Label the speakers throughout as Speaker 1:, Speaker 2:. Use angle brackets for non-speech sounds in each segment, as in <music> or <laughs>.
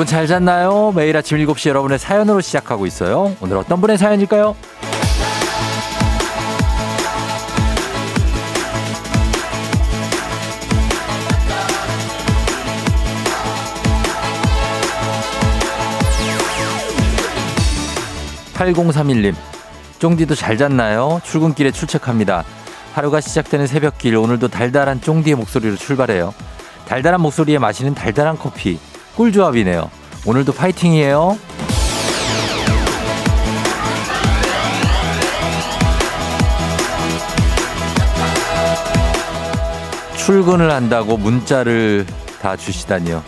Speaker 1: 여러분 잘 잤나요? 매일 아침 7시 여러분의 사연으로 시작하고 있어요. 오늘 어떤 분의 사연일까요? 8031님, 쫑디도 잘 잤나요? 출근길에 출첵합니다. 하루가 시작되는 새벽길, 오늘도 달달한 쫑디의 목소리로 출발해요. 달달한 목소리에 마시는 달달한 커피, 꿀조합이네요. 오늘도 파이팅이에요. 출근을 한다고 문자를 다 주시다니요.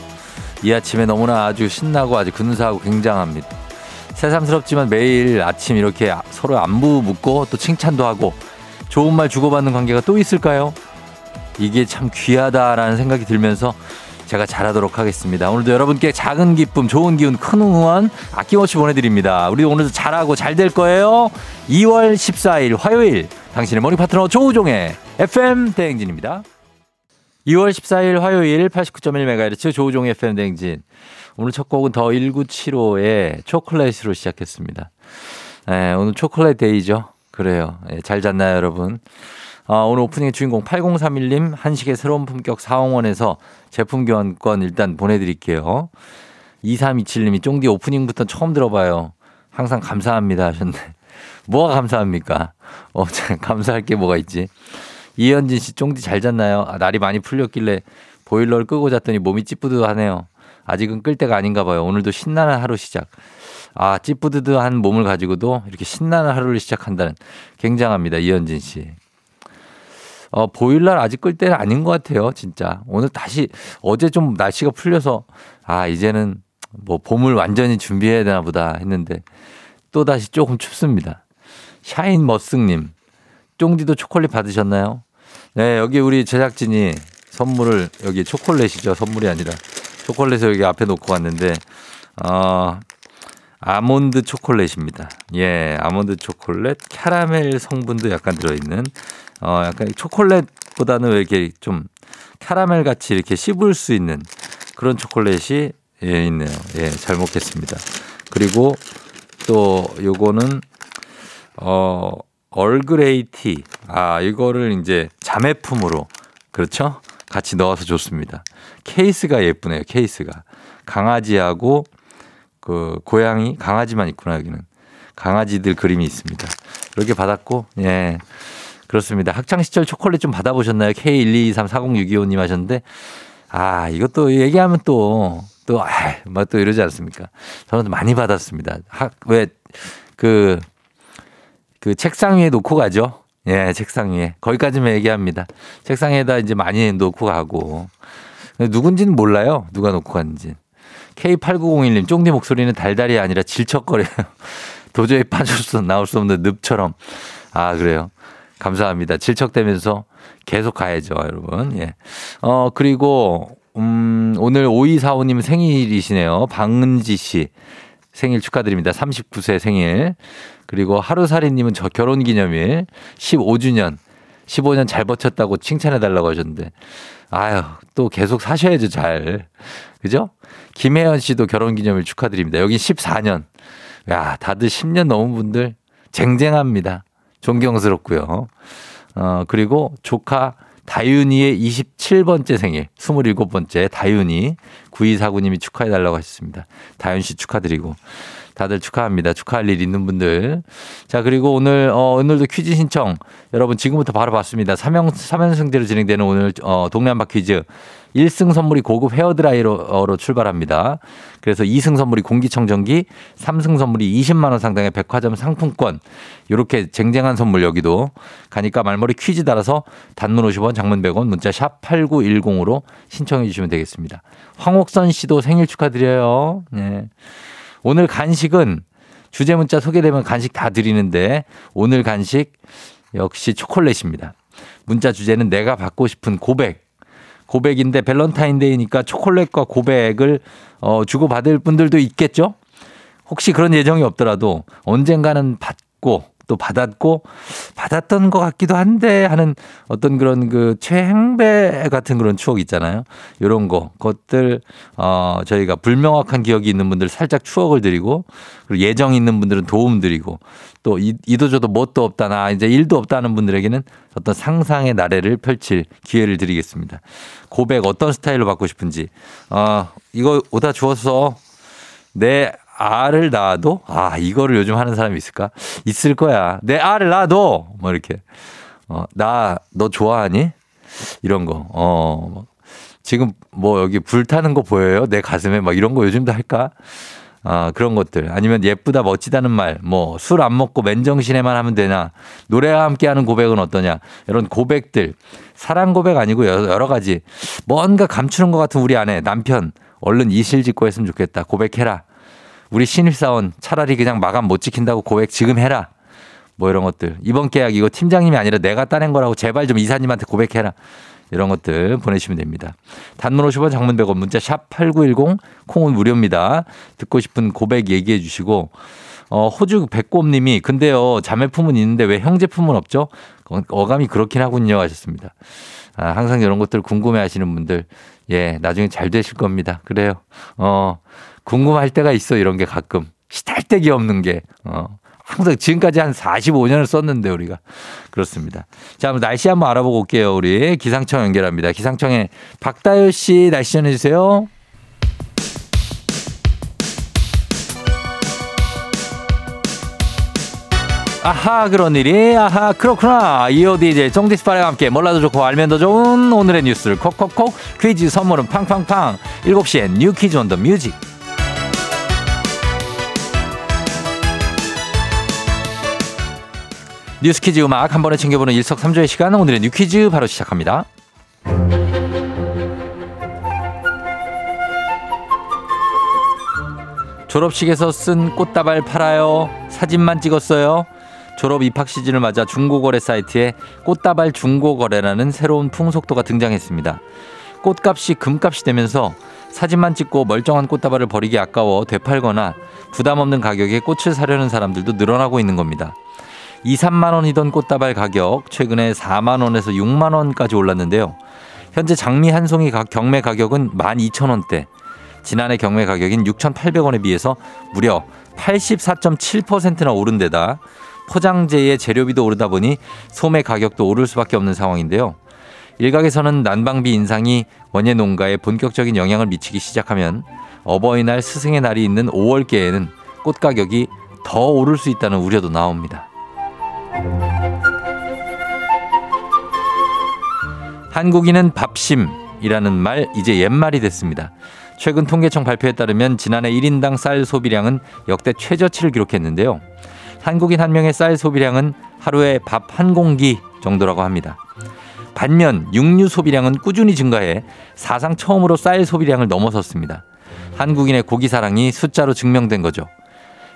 Speaker 1: 이 아침에 너무나 아주 신나고 아주 근사하고 굉장합니다. 새삼스럽지만 매일 아침 이렇게 서로 안부 묻고 또 칭찬도 하고 좋은 말 주고받는 관계가 또 있을까요? 이게 참 귀하다라는 생각이 들면서 제가 잘하도록 하겠습니다. 오늘도 여러분께 작은 기쁨, 좋은 기운, 큰 응원 아낌없이 보내드립니다. 우리 오늘도 잘하고 잘 될 거예요. 2월 14일 화요일 당신의 머리 파트너 조우종의 FM 대행진입니다. 2월 14일 화요일 89.1MHz 조우종의 FM 대행진. 오늘 첫 곡은 더 1975의 초콜릿으로 시작했습니다. 네, 오늘 초콜릿 데이죠. 그래요. 네, 잘 잤나요, 여러분? 아, 오늘 오프닝의 주인공 8031님 한식의 새로운 품격 사홍원에서 제품 교환권 일단 보내드릴게요. 2327님이 쫑디 오프닝부터 처음 들어봐요. 항상 감사합니다 하셨네. 뭐가 감사합니까? 어, <laughs> 감사할 게 뭐가 있지? 이현진 씨 쫑디 잘 잤나요? 아, 날이 많이 풀렸길래 보일러를 끄고 잤더니 몸이 찌뿌드하네요. 아직은 끌 때가 아닌가 봐요. 오늘도 신나는 하루 시작. 아, 찌뿌드드한 몸을 가지고도 이렇게 신나는 하루를 시작한다는 굉장합니다. 이현진 씨. 어, 보일러 아직 끌 때는 아닌 것 같아요. 진짜. 오늘 다시 어제 좀 날씨가 풀려서 아, 이제는 뭐 봄을 완전히 준비해야 되나 보다 했는데 또 다시 조금 춥습니다. 샤인 머쓱님. 쫑디도 초콜릿 받으셨나요? 네, 여기 우리 제작진이 선물을 여기 초콜릿이죠. 선물이 아니라 초콜릿을 여기 앞에 놓고 왔는데, 어, 아몬드 초콜릿입니다. 예, 아몬드 초콜릿, 캐러멜 성분도 약간 들어있는, 어, 약간 초콜릿보다는 왜 이렇게 좀 캐러멜 같이 이렇게 씹을 수 있는 그런 초콜릿이 예, 있네요. 예, 잘 먹겠습니다. 그리고 또 요거는, 어, 얼그레이 티. 아, 이거를 이제 자매품으로, 그렇죠? 같이 넣어서 좋습니다. 케이스가 예쁘네요. 케이스가 강아지하고 그 고양이 강아지만 있구나 여기는 강아지들 그림이 있습니다. 이렇게 받았고 예 그렇습니다. 학창 시절 초콜릿 좀 받아보셨나요? K122340625님 하셨는데 아 이것도 얘기하면 또 또, 아, 뭐또 이러지 않습니까? 저는 많이 받았습니다. 학, 왜, 그, 그 책상 위에 놓고 가죠? 예, 책상 위에. 거기까지만 얘기합니다. 책상 에다 이제 많이 놓고 가고. 누군지는 몰라요. 누가 놓고 갔는지. K8901님, 쫑디 목소리는 달달이 아니라 질척거려요. <laughs> 도저히 빠질 수, 나올 수 없는 늪처럼. 아, 그래요. 감사합니다. 질척대면서 계속 가야죠, 여러분. 예. 어, 그리고, 음, 오늘 5245님 생일이시네요. 방은지 씨. 생일 축하드립니다. 39세 생일. 그리고 하루살이님은 저 결혼 기념일 15주년. 15년 잘 버텼다고 칭찬해달라고 하셨는데. 아유, 또 계속 사셔야죠, 잘. 그죠? 김혜연 씨도 결혼 기념일 축하드립니다. 여기 14년. 야, 다들 10년 넘은 분들 쟁쟁합니다. 존경스럽고요. 어, 그리고 조카 다윤이의 27번째 생일, 27번째 다윤이 9249님이 축하해달라고 하셨습니다. 다윤 씨 축하드리고. 다들 축하합니다. 축하할 일 있는 분들. 자, 그리고 오늘, 어, 오늘도 퀴즈 신청. 여러분 지금부터 바로 받습니다. 3연, 3연승제로 진행되는 오늘, 어, 동네 한 바퀴즈. 1승 선물이 고급 헤어드라이어로 출발합니다. 그래서 2승 선물이 공기청정기, 3승 선물이 20만 원 상당의 백화점 상품권. 이렇게 쟁쟁한 선물 여기도 가니까 말머리 퀴즈 따라서 단문 50원, 장문 100원, 문자 샵 8910으로 신청해 주시면 되겠습니다. 황 옥선 씨도 생일 축하드려요. 네. 오늘 간식은 주제 문자 소개되면 간식 다 드리는데 오늘 간식 역시 초콜릿입니다. 문자 주제는 내가 받고 싶은 고백. 고백인데 밸런타인데이니까 초콜릿과 고백을 어, 주고받을 분들도 있겠죠? 혹시 그런 예정이 없더라도 언젠가는 받고 또또 받았고 받았던 것 같기도 한데 하는 어떤 그런 그 최행배 같은 그런 추억 있잖아요. 요런 거, 그것들, 어, 저희가 불명확한 기억이 있는 분들 살짝 추억을 드리고 그리고 예정 있는 분들은 도움 드리고 또 이, 이도 저도 뭣도 없다 나 이제 일도 없다는 분들에게는 어떤 상상의 나래를 펼칠 기회를 드리겠습니다. 고백 어떤 스타일로 받고 싶은지 어, 이거 오다 주어서 내 알을 낳아도 아 이거를 요즘 하는 사람이 있을까? 있을 거야. 내 알을 낳아도 뭐 이렇게 어, 나 너 좋아하니? 이런 거. 어 지금 뭐 여기 불 타는 거 보여요? 내 가슴에 막 이런 거 요즘도 할까? 아, 그런 것들. 아니면 예쁘다, 멋지다는 말, 뭐, 술 안 먹고 맨정신에만 하면 되나, 노래와 함께 하는 고백은 어떠냐, 이런 고백들. 사랑 고백 아니고 여러 가지. 뭔가 감추는 것 같은 우리 아내, 남편, 얼른 이실 짓고 했으면 좋겠다. 고백해라. 우리 신입사원 차라리 그냥 마감 못 지킨다고 고백 지금 해라. 뭐 이런 것들. 이번 계약 이거 팀장님이 아니라 내가 따낸 거라고 제발 좀 이사님한테 고백해라. 이런 것들 보내주시면 됩니다. 단문 50원 장문 100원 문자 샵 8910 콩은 무료입니다. 듣고 싶은 고백 얘기해 주시고 어, 호주 백곰 님이 근데요 자매품은 있는데 왜 형제품은 없죠? 어, 어감이 그렇긴 하군요 하셨습니다. 아, 항상 이런 것들 궁금해 하시는 분들 예 나중에 잘 되실 겁니다. 그래요. 어 궁금할 때가 있어 이런 게 가끔 시달데기 없는 게 어. 항상 지금까지 한 45년을 썼는데 우리가 그렇습니다. 자, 한번 날씨 한번 알아보고 올게요. 우리 기상청 연결합니다. 기상청에 박다효 씨 날씨 전해 주세요. 아하 그런 일이 아하 그렇구나 이어디 이제 정디스파레와 함께 몰라도 좋고 알면 더 좋은 오늘의 뉴스를 콕콕콕 퀴즈 선물은 팡팡팡 7시엔 뉴 퀴즈 온 더 뮤직 뉴스퀴즈 음악 한 번에 챙겨보는 일석삼조의 시간 오늘의 뉴퀴즈 바로 시작합니다. 졸업식에서 쓴 꽃다발 팔아요. 사진만 찍었어요. 졸업 입학 시즌을 맞아 중고거래 사이트에 꽃다발 중고거래라는 새로운 풍속도가 등장했습니다. 꽃값이 금값이 되면서 사진만 찍고 멀쩡한 꽃다발을 버리기 아까워 되팔거나 부담 없는 가격에 꽃을 사려는 사람들도 늘어나고 있는 겁니다. 2, 3만 원이던 꽃다발 가격 최근에 4만 원에서 6만 원까지 올랐는데요. 현재 장미 한 송이 경매 가격은 12,000원대. 지난해 경매 가격인 6,800원에 비해서 무려 84.7%나 오른 데다 포장재의 재료비도 오르다 보니 소매 가격도 오를 수밖에 없는 상황인데요. 일각에서는 난방비 인상이 원예 농가에 본격적인 영향을 미치기 시작하면 어버이날 스승의 날이 있는 5월께에는 꽃 가격이 더 오를 수 있다는 우려도 나옵니다. 한국인은 밥심이라는 말 이제 옛말이 됐습니다. 최근 통계청 발표에 따르면 지난해 1인당 쌀 소비량은 역대 최저치를 기록했는데요. 한국인 한 명의 쌀 소비량은 하루에 밥 한 공기 정도라고 합니다. 반면 육류 소비량은 꾸준히 증가해 사상 처음으로 쌀 소비량을 넘어섰습니다. 한국인의 고기 사랑이 숫자로 증명된 거죠.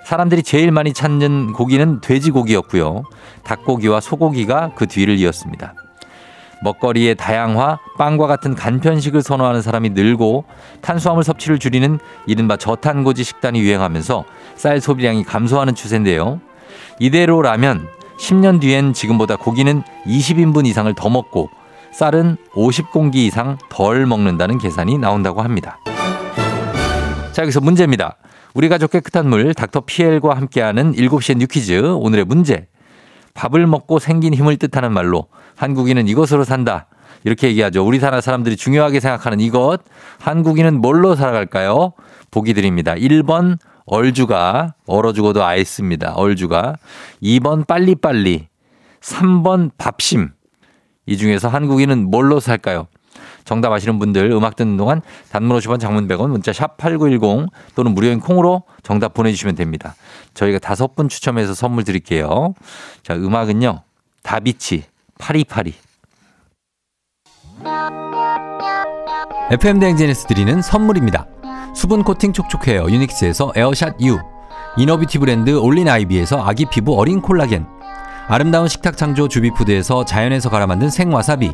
Speaker 1: 사람들이 제일 많이 찾는 고기는 돼지고기였고요. 닭고기와 소고기가 그 뒤를 이었습니다. 먹거리의 다양화, 빵과 같은 간편식을 선호하는 사람이 늘고 탄수화물 섭취를 줄이는 이른바 저탄고지 식단이 유행하면서 쌀 소비량이 감소하는 추세인데요. 이대로라면 10년 뒤엔 지금보다 고기는 20인분 이상을 더 먹고 쌀은 50공기 이상 덜 먹는다는 계산이 나온다고 합니다. 자, 여기서 문제입니다. 우리 가족 깨끗한 물 닥터 피엘과 함께하는 7시의 뉴퀴즈 오늘의 문제. 밥을 먹고 생긴 힘을 뜻하는 말로 한국인은 이것으로 산다. 이렇게 얘기하죠. 우리 나라 사람들이 중요하게 생각하는 이것. 한국인은 뭘로 살아갈까요? 보기 드립니다. 1번 얼주가 얼어 죽어도 아이스입니다. 얼주가. 2번 빨리빨리. 3번 밥심. 이 중에서 한국인은 뭘로 살까요? 정답 아시는 분들 음악 듣는 동안 단문 50원 장문 100원 문자 샵 8910 또는 무료인 콩으로 정답 보내주시면 됩니다. 저희가 다섯 분 추첨해서 선물 드릴게요. 자, 음악은요. 다비치, 파리파리. FM 대행진에서 드리는 선물입니다. 수분 코팅 촉촉해요 유닉스에서 에어샷 U. 이너비티 브랜드 올린 아이비에서 아기 피부 어린 콜라겐. 아름다운 식탁 창조 주비푸드에서 자연에서 갈아 만든 생와사비.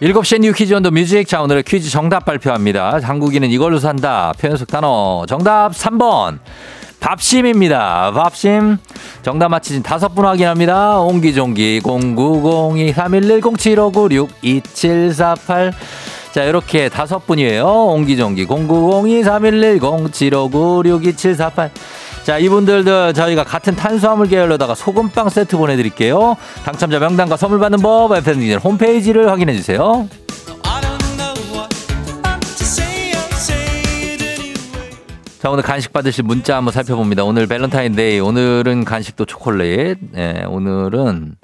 Speaker 1: 일곱 시에 뉴 퀴즈 온 더 뮤직. 자, 오늘의 퀴즈 정답 발표합니다. 한국인은 이걸로 산다. 표현속 단어. 정답 3번. 밥심입니다. 밥심. 정답 맞히신 다섯 분 확인합니다. 옹기종기 0902-311-0759-62748. 자, 이렇게 다섯 분이에요. 옹기종기 0902-311-0759-62748. 자, 이분들도 저희가 같은 탄수화물 계열로다가 소금빵 세트 보내드릴게요. 당첨자 명단과 선물 받는 법, FM대 홈페이지를 확인해주세요. 자, 오늘 간식 받으실 문자 한번 살펴봅니다. 오늘 밸런타인데이. 오늘은 간식도 초콜릿. 예, 오늘은,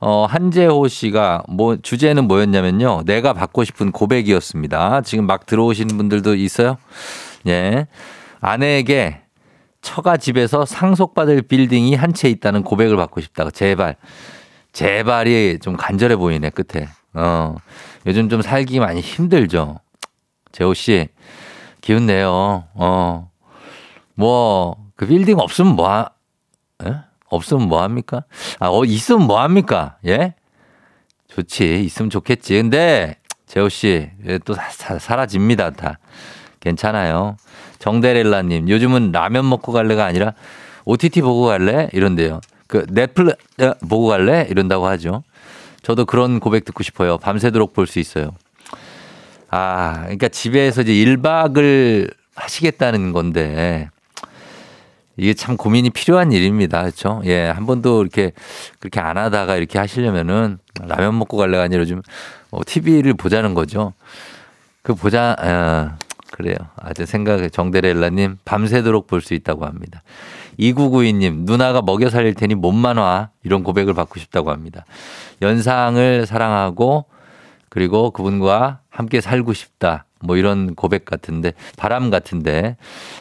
Speaker 1: 어, 한재호 씨가 뭐, 주제는 뭐였냐면요. 내가 받고 싶은 고백이었습니다. 지금 막 들어오신 분들도 있어요? 예. 아내에게 처가 집에서 상속받을 빌딩이 한 채 있다는 고백을 받고 싶다고. 제발. 제발이 좀 간절해 보이네, 끝에. 어. 요즘 좀 살기 많이 힘들죠. 재호 씨. 기운 내요. 어. 뭐, 그 빌딩 없으면 뭐, 하, 에? 없으면 뭐 합니까? 아, 어, 있으면 뭐 합니까? 예? 좋지. 있으면 좋겠지. 근데, 재호 씨, 또 사, 사라집니다. 다. 괜찮아요. 정대렐라님, 요즘은 라면 먹고 갈래가 아니라 OTT 보고 갈래? 이런데요. 그 넷플릭 어, 보고 갈래? 이런다고 하죠. 저도 그런 고백 듣고 싶어요. 밤새도록 볼 수 있어요. 아, 그러니까 집에서 이제 1박을 하시겠다는 건데 이게 참 고민이 필요한 일입니다. 그렇죠? 예, 한 번도 이렇게 그렇게 안 하다가 이렇게 하시려면은 라면 먹고 갈래가 아니라 좀 어, TV를 보자는 거죠. 그 보자, 어, 그래요. 아주 생각에 정대렐라님 밤새도록 볼 수 있다고 합니다. 2992님, 누나가 먹여 살릴 테니 몸만 와. 이런 고백을 받고 싶다고 합니다. 연상을 사랑하고 그리고 그분과 함께 살고 싶다. 뭐 이런 고백 같은데, 바람 같은데.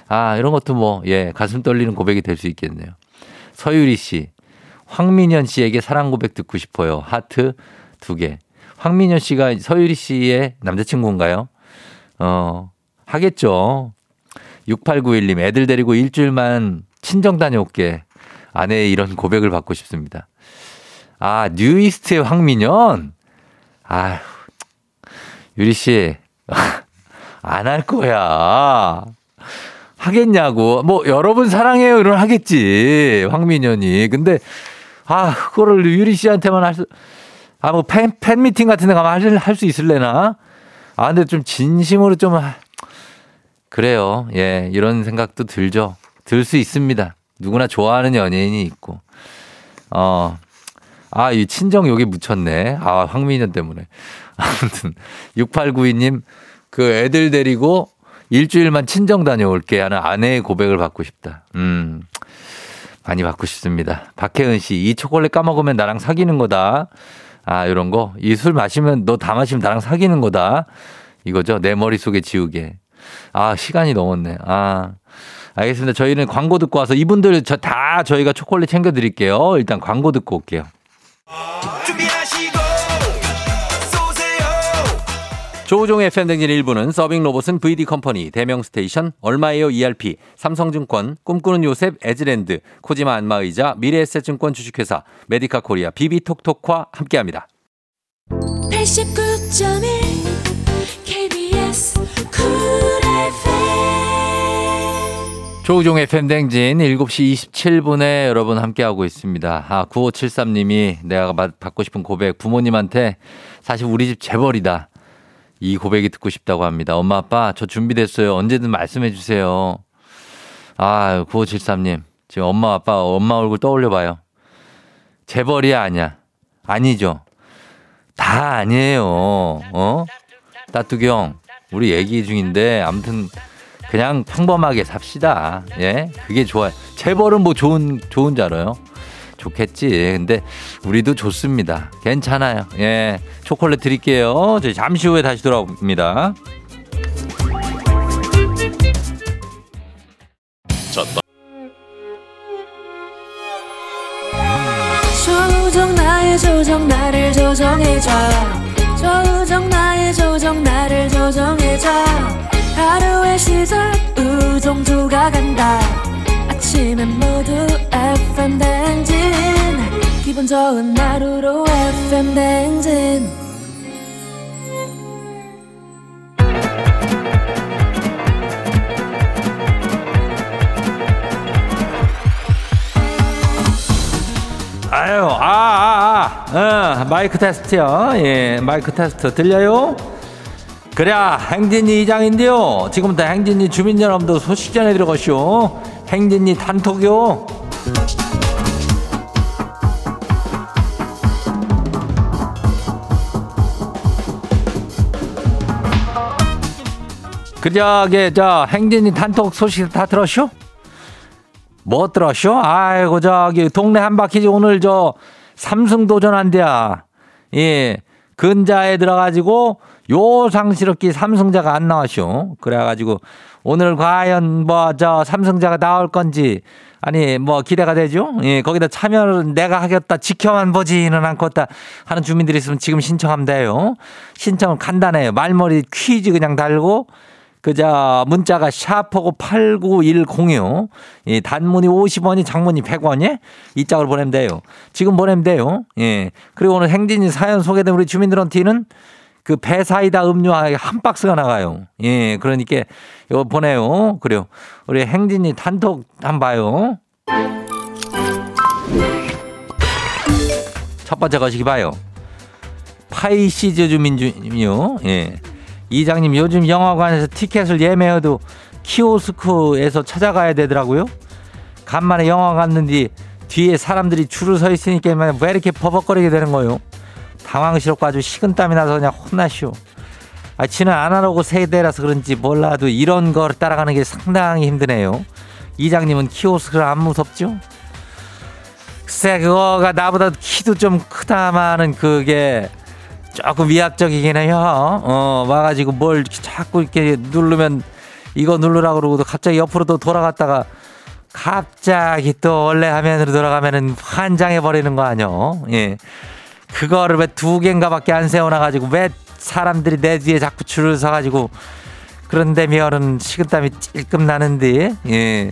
Speaker 1: 아, 이런 것도 뭐, 예, 가슴 떨리는 고백이 될 수 있겠네요. 서유리 씨, 황민현 씨에게 사랑 고백 듣고 싶어요. 하트 두 개. 황민현 씨가 서유리 씨의 남자친구인가요? 어, 하겠죠. 6891님, 애들 데리고 일주일만 친정 다녀올게. 아내의 이런 고백을 받고 싶습니다. 아, 뉴이스트의 황민현? 아휴, 유리 씨, <laughs> 안 할 거야. 하겠냐고. 뭐, 여러분 사랑해요. 이런 하겠지. 황민현이. 근데, 아, 그거를 유리 씨한테만 할 수, 아, 뭐, 팬, 팬 미팅 같은 데 가면 할 수 있을래나? 아, 근데 좀 진심으로 좀, 그래요. 예, 이런 생각도 들죠. 들 수 있습니다. 누구나 좋아하는 연예인이 있고. 어, 아, 이 친정 여기 묻혔네. 아, 황민현 때문에. <laughs> 아무튼 6892님 그 애들 데리고 일주일만 친정 다녀올게 하는 아내의 고백을 받고 싶다. 음. 많이 받고 싶습니다. 박혜은 씨, 이 초콜릿 까먹으면 나랑 사귀는 거다. 아, 이런 거. 이 술 마시면 너 다 마시면 나랑 사귀는 거다. 이거죠. 내 머릿속에 지우개. 아, 시간이 넘었네. 아. 알겠습니다. 저희는 광고 듣고 와서 이분들 저 다 저희가 초콜릿 챙겨 드릴게요. 일단 광고 듣고 올게요. 조우종의 FM대행진 일부는 서빙 로봇은 VD 컴퍼니, 대명 스테이션, 얼마에요 ERP, 삼성증권, 꿈꾸는 요셉, 에즈랜드, 코지마 안마의자, 미래에셋증권 주식회사, 메디카 코리아, 비비톡톡과 함께합니다. 89.1 조우종의 FM대행진 7시 27분에 여러분 함께하고 있습니다. 아, 9573님이 내가 받고 싶은 고백 부모님한테 사실 우리 집 재벌이다. 이 고백이 듣고 싶다고 합니다. 엄마, 아빠, 저 준비됐어요. 언제든 말씀해 주세요. 아, 9573님. 지금 엄마, 아빠, 엄마 얼굴 떠올려 봐요. 재벌이야, 아니야? 아니죠. 다 아니에요. 어? 따뚜기 형, 우리 얘기 중인데, 아무튼 그냥 평범하게 삽시다. 예? 그게 좋아요. 재벌은 뭐 좋은, 좋은 줄 알아요? 좋겠지. 근데 우리도 좋습니다. 괜찮아요. 예. 초콜릿 드릴게요. 저희 잠시 후에 다시 돌아옵니다. 조정 나의 조정 나를 조정해줘 조정 나의 조정 나를 조정해줘 하루의 시절 우정조가 간다 아침엔 모두 FM 댕진 기분 좋은 하루로 FM 댕진 아유, 아, 아, 아, 어, 마이크 테스트요. 예, 마이크 테스트 들려요? 그래, 행진이 이장인데요. 지금부터 행진이 주민 여러분도 소식 전해드려가시오. 행진이 단톡요. 그저게 저 행진이 단톡 소식 다 들었쇼? 뭐 들었쇼? 아이고 저기 동네 한 바퀴 오늘 저 삼승 도전한대야. 예. 근자에 들어가지고 요상스럽게 삼성자가 안 나왔쇼. 그래가지고 오늘 과연 뭐 저 삼성자가 나올 건지 아니 뭐 기대가 되죠. 예, 거기다 참여를 내가 하겠다 지켜만 보지는 않겠다 하는 주민들이 있으면 지금 신청하면 돼요. 신청은 간단해요. 말머리 퀴즈 그냥 달고 그저 문자가 샤프고 89106. 이 단문이 50원이 장문이 100원이 이 짝으로 보내면 돼요. 지금 보내면 돼요. 예. 그리고 오늘 행진이 사연 소개된 우리 주민들한테는 그 배 사이다 음료 한 박스가 나가요. 예. 그러니까 이거 보내요. 그래요. 우리 행진이 단톡 한번 봐요. 첫 번째 거시기 봐요. 파이 시즈 주민주요. 예. 이장님 요즘 영화관에서 티켓을 예매해도 키오스크에서 찾아가야 되더라고요. 간만에 영화 갔는데 뒤에 사람들이 줄을 서 있으니까 왜 이렇게 버벅거리게 되는 거요? 당황스럽고 아주 식은땀이 나서 그냥 혼나시오. 아, 지는 아날로그 세대라서 그런지 몰라도 이런 걸 따라가는 게 상당히 힘드네요. 이장님은 키오스크를 안 무섭죠? 글쎄, 그거가 나보다 키도 좀 크다마는 그게 조금 위압적이긴 해요. 어, 와가지고 뭘 자꾸 이렇게 누르면 이거 누르라고 그러고 갑자기 옆으로 또 돌아갔다가 갑자기 또 원래 화면으로 돌아가면은 환장해 버리는 거 아니요? 예. 그거를 왜 두 개인가밖에 안 세워놔가지고 왜 사람들이 내 뒤에 자꾸 줄을 서가지고 그런데 미어는 식은땀이 찔끔 나는데 예.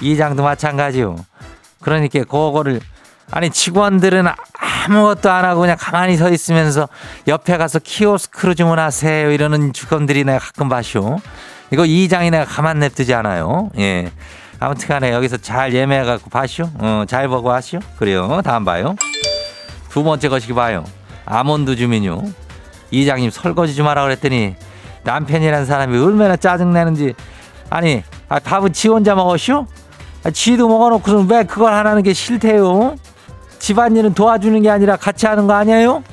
Speaker 1: 이 장도 마찬가지요. 그러니까 그거를 아니 직원들은 아무것도 안 하고 그냥 가만히 서 있으면서 옆에 가서 키오스크로 주문하세요 이러는 직원들이 내가 가끔 봐쇼. 이거 이 장이 내가 가만 냅두지 않아요. 예. 아무튼 간에 여기서 잘 예매해갖고 봐쇼. 어, 잘 보고 하시오. 그래요. 다음 봐요. 두 번째 것이 봐요. 아몬드 주민요. 이장님 설거지 좀 하라 그랬더니 남편이라는 사람이 얼마나 짜증내는지 아니 아, 밥은 지 혼자 먹었쇼? 아, 지도 먹어놓고서 왜 그걸 하라는 게 싫대요? 집안일은 도와주는 게 아니라 같이 하는 거 아니에요?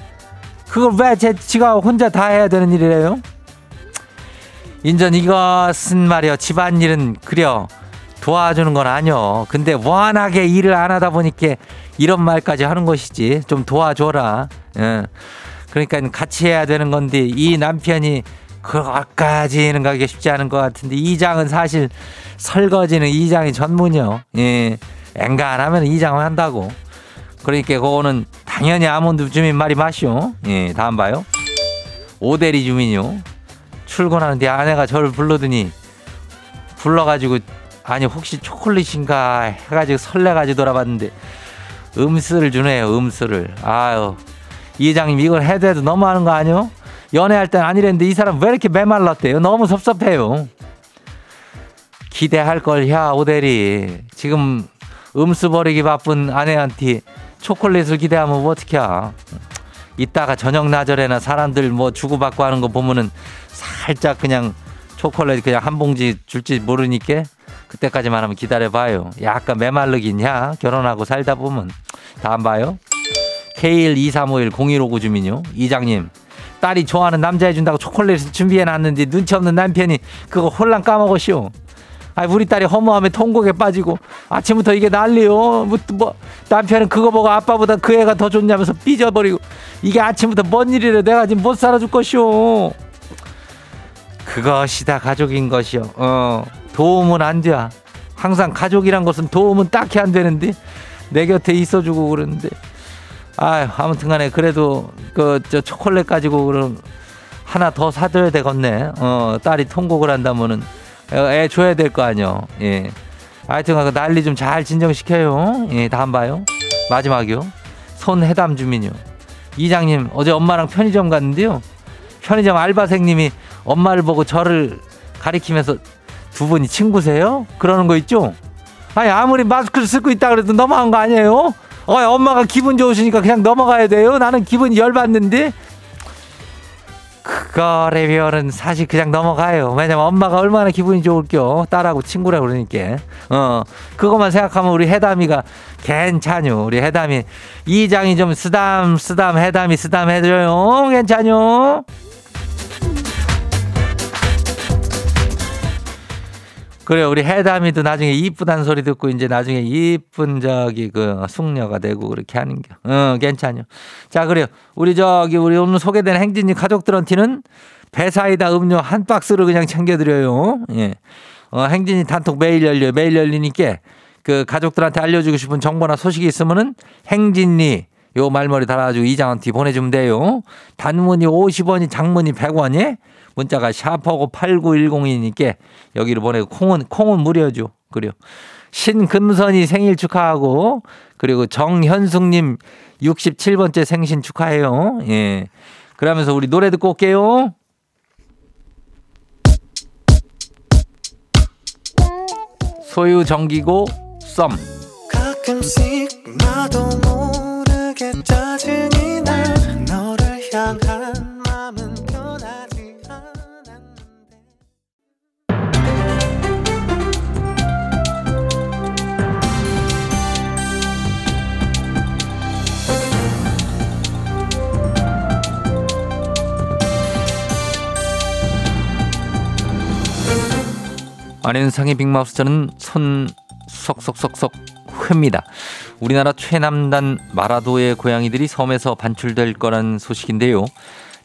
Speaker 1: 그걸 왜 제, 지가 혼자 다 해야 되는 일이래요? 인전 이것은 말이요. 집안일은 그려. 도와주는 건 아니요. 근데 워낙에 일을 안 하다 보니까 이런 말까지 하는 것이지. 좀 도와줘라. 예. 그러니까 같이 해야 되는 건데 이 남편이 그까지는 가기 쉽지 않은 것 같은데 이 장은 사실 설거지는 이 장이 전문이요. 예. 앵간하면 이 장을 한다고. 그러니까 그거는 당연히 아몬드 주민 말이 맞쇼. 예. 다음 봐요. 오대리 주민요. 출근하는데 아내가 저를 불러더니 불러가지고 아니 혹시 초콜릿인가 해가지고 설레가지고 돌아봤는데 음수를 주네요 음수를 아유 이장님 이걸 해도 해도 너무하는 거 아니요? 연애할 땐 아니랬는데 이 사람 왜 이렇게 메말랐대요? 너무 섭섭해요. 기대할 걸 야 오대리 지금 음수 버리기 바쁜 아내한테 초콜릿을 기대하면 뭐 어떡해 이따가 저녁 나절에나 사람들 뭐 주고받고 하는 거 보면은 살짝 그냥 초콜릿 그냥 한 봉지 줄지 모르니까 그때까지만 하면 기다려봐요. 약간 메말르긴 야 결혼하고 살다 보면 다음 봐요. K123510159 주민요. 이장님 딸이 좋아하는 남자 해준다고 초콜릿을 준비해놨는데 눈치 없는 남편이 그거 홀랑 까먹었쇼. 아, 우리 딸이 허무함에 통곡에 빠지고 아침부터 이게 난리요. 뭐, 뭐 남편은 그거 보고 아빠보다 그 애가 더 좋냐면서 삐져버리고 이게 아침부터 뭔 일이래 내가 지금 못 살아줄 것이오. 그것이 다 가족인 것이요. 어 도움은 안 돼. 항상 가족이란 것은 도움은 딱히 안 되는데 내 곁에 있어주고 그러는데 아 아무튼간에 그래도 그 저 초콜릿 가지고 그럼 하나 더 사줘야 되겠네. 어 딸이 통곡을 한다면은 애 줘야 될 거 아니요. 예. 하여튼 그 난리 좀 잘 진정시켜요. 예, 다음 봐요. 마지막이요. 손해담 주민요. 이장님 어제 엄마랑 편의점 갔는데요. 편의점 알바생님이 엄마를 보고 저를 가리키면서 두 분이 친구세요? 그러는 거 있죠? 아니 아무리 마스크를 쓰고 있다 그래도 넘어간 거 아니에요? 어, 엄마가 기분 좋으시니까 그냥 넘어가야 돼요. 나는 기분이 열받는데 그거래면은 사실 그냥 넘어가요. 왜냐면 엄마가 얼마나 기분이 좋을겨. 딸하고 친구라 그러니까. 어, 그것만 생각하면 우리 해담이가 괜찮요. 우리 해담이. 이장이 좀 쓰담, 쓰담, 해담이 쓰담 해줘요. 괜찮요. 그래 우리 해담이도 나중에 이쁘다는 소리 듣고 이제 나중에 이쁜 저기 그 숙녀가 되고 그렇게 하는 게. 어, 괜찮요. 자, 그래요. 우리 저기 우리 오늘 소개된 행진님 가족들한테는 배사이다 음료 한 박스를 그냥 챙겨드려요. 예. 어, 행진이 단톡 매일 열려요. 매일 열리니까 그 가족들한테 알려주고 싶은 정보나 소식이 있으면은 행진이 요 말머리 달아가지고 이장한테 보내주면 돼요. 단문이 50원이 장문이 100원이 문자가 샤퍼고 8910이니까 여기로 보내고 콩은 콩은 무료죠. 그래요. 신금선이 생일 축하하고 그리고 정현숙 님 67번째 생신 축하해요. 예. 그러면서 우리 노래 듣고 올게요. 소유 정기고 썸. 안현상의 빅마우스 저는 손 석석석석 회입니다. 우리나라 최남단 마라도의 고양이들이 섬에서 반출될 거란 소식인데요.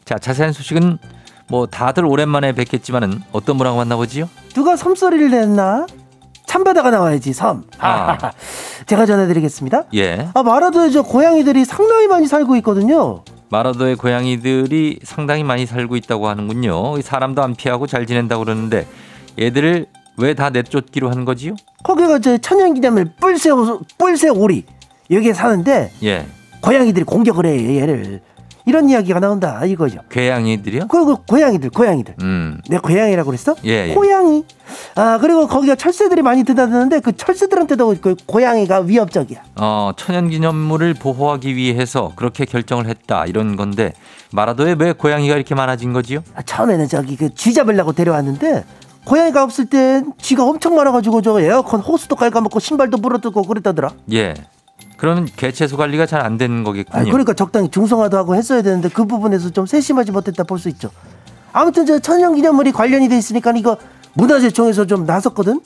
Speaker 1: 자, 자세한 소식은 뭐 다들 오랜만에 뵙겠지만은 어떤 분하고 만나보지요?
Speaker 2: 누가 섬소리를 냈나? 참바다가 나와야지 섬. 아. <laughs> 제가 전해드리겠습니다.
Speaker 1: 예.
Speaker 2: 아 마라도에 저 고양이들이 상당히 많이 살고 있거든요.
Speaker 1: 마라도의 고양이들이 상당히 많이 살고 있다고 하는군요. 사람도 안 피하고 잘 지낸다고 그러는데 얘들을 왜 다 내쫓기로 한 거지요?
Speaker 2: 거기가 저 천연기념일 뿔새 뿔새 오리 여기에 사는데
Speaker 1: 예.
Speaker 2: 고양이들이 공격을 해 얘를 이런 이야기가 나온다 이거죠.
Speaker 1: 고양이들이요?
Speaker 2: 그, 그 고양이들 고양이들.
Speaker 1: 음.
Speaker 2: 내 고양이라고 그랬어?
Speaker 1: 예, 예.
Speaker 2: 고양이. 아 그리고 거기가 철새들이 많이 드나드는데 그 철새들한테도 그 고양이가 위협적이야.
Speaker 1: 어 천연기념물을 보호하기 위해서 그렇게 결정을 했다 이런 건데 마라도에 왜 고양이가 이렇게 많아진 거지요?
Speaker 2: 아, 처음에는 저기 그 쥐 잡으려고 데려왔는데 고양이가 없을 땐 쥐가 엄청 많아가지고 저 에어컨 호스도 깔아먹고 신발도 물어뜯고 그랬다더라.
Speaker 1: 예. 그러면 개체수 관리가 잘 안 되는 거겠군요.
Speaker 2: 아니, 그러니까 적당히 중성화도 하고 했어야 되는데 그 부분에서 좀 세심하지 못했다 볼 수 있죠. 아무튼 저 천연기념물이 관련이 돼 있으니까 이거 문화재청에서 좀 나섰거든.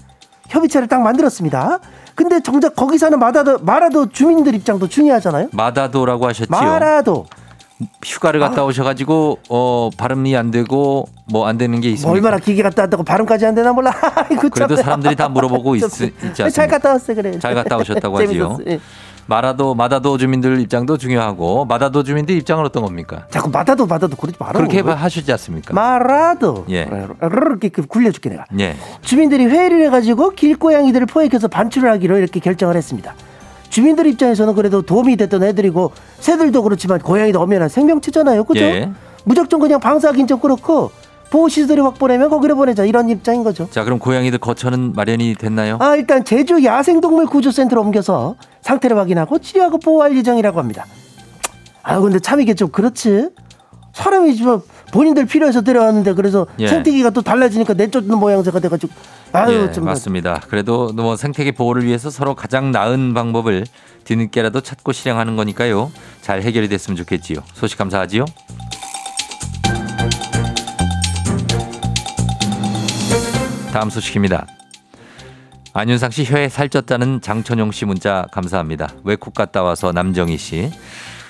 Speaker 2: 협의체를 딱 만들었습니다. 근데 정작 거기 사는 마라도 마라도 주민들 입장도 중요하잖아요.
Speaker 1: 마다도라고 하셨지요.
Speaker 2: 마라도
Speaker 1: 휴가를 갔다 오셔가지고 어 발음이 안 되고 뭐 안 되는
Speaker 2: 게뭐
Speaker 1: 있습니까?
Speaker 2: 얼마나 길게 갔다 왔다고 발음까지 안 되나 몰라. <laughs>
Speaker 1: 그래도
Speaker 2: 참.
Speaker 1: 사람들이 다 물어보고 있, 있지 않습니까?
Speaker 2: 잘 갔다 왔어요 그래.
Speaker 1: 잘 갔다 오셨다고 <laughs> 하지요.
Speaker 2: 예.
Speaker 1: 마라도 마다도 주민들 입장도 중요하고 마다도 주민들 입장은 어떤 겁니까?
Speaker 2: 자꾸 마다도 마다도 그러지 말아.
Speaker 1: 그렇게 하시지 않습니까?
Speaker 2: 마라도.
Speaker 1: 예.
Speaker 2: 이렇게 굴려줄게 내가.
Speaker 1: 예.
Speaker 2: 주민들이 회의를 해가지고 길고양이들을 포획해서 반출을 하기로 이렇게 결정을 했습니다. 주민들 입장에서는 그래도 도움이 됐던 애들이고 새들도 그렇지만 고양이도 엄연한 생명체잖아요, 그죠?
Speaker 1: 예.
Speaker 2: 무작정 그냥 방사하긴 좀 그렇고 보호시설이 확보되면 거기로 보내자 이런 입장인 거죠.
Speaker 1: 자 그럼 고양이들 거처는 마련이 됐나요?
Speaker 2: 아 일단 제주 야생동물 구조센터로 옮겨서 상태를 확인하고 치료하고 보호할 예정이라고 합니다. 아 근데 참 이게 좀 그렇지. 사람이 좀 본인들 필요해서 데려왔는데 그래서
Speaker 1: 예.
Speaker 2: 생태계가 또 달라지니까 내쫓는 모양새가 돼가지고 아유
Speaker 1: 예,
Speaker 2: 좀
Speaker 1: 맞습니다. 그래도 뭐 생태계 보호를 위해서 서로 가장 나은 방법을 뒤늦게라도 찾고 실행하는 거니까요. 잘 해결이 됐으면 좋겠지요. 소식 감사하지요. 다음 소식입니다. 안윤상 씨 혀에 살쪘다는 장천용 씨 문자 감사합니다. 외국 갔다 와서 남정희 씨.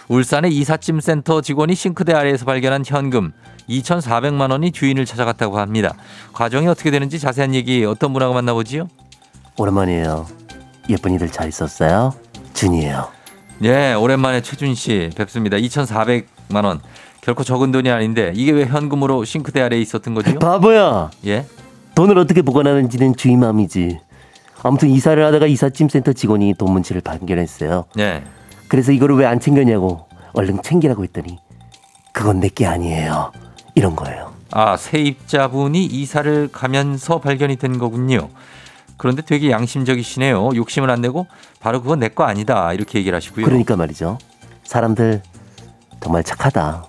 Speaker 1: 울산의 이삿짐 센터 직원이 싱크대 아래에서 발견한 현금 2,400만 원이 주인을 찾아갔다고 합니다. 과정이 어떻게 되는지 자세한 얘기 어떤 분하고 만나보지요?
Speaker 2: 오랜만이에요. 예쁜이들 잘 있었어요? 준이에요.
Speaker 1: 예, 오랜만에 최준 씨 뵙습니다. 2,400만 원. 결코 적은 돈이 아닌데 이게 왜 현금으로 싱크대 아래에 있었던 거죠? <laughs>
Speaker 2: 바보야.
Speaker 1: 예?
Speaker 2: 돈을 어떻게 보관하는지는 주인 마음이지. 아무튼 이사를 하다가 이삿짐 센터 직원이 돈 문치를 발견했어요.
Speaker 1: 예.
Speaker 2: 그래서 이거를 왜 안 챙겼냐고 얼른 챙기라고 했더니 그건 내게 아니에요. 이런 거예요.
Speaker 1: 아, 세입자분이 이사를 가면서 발견이 된 거군요. 그런데 되게 양심적이시네요. 욕심을 안 내고 바로 그건 내 거 아니다. 이렇게 얘기를 하시고요.
Speaker 2: 그러니까 말이죠. 사람들 정말 착하다.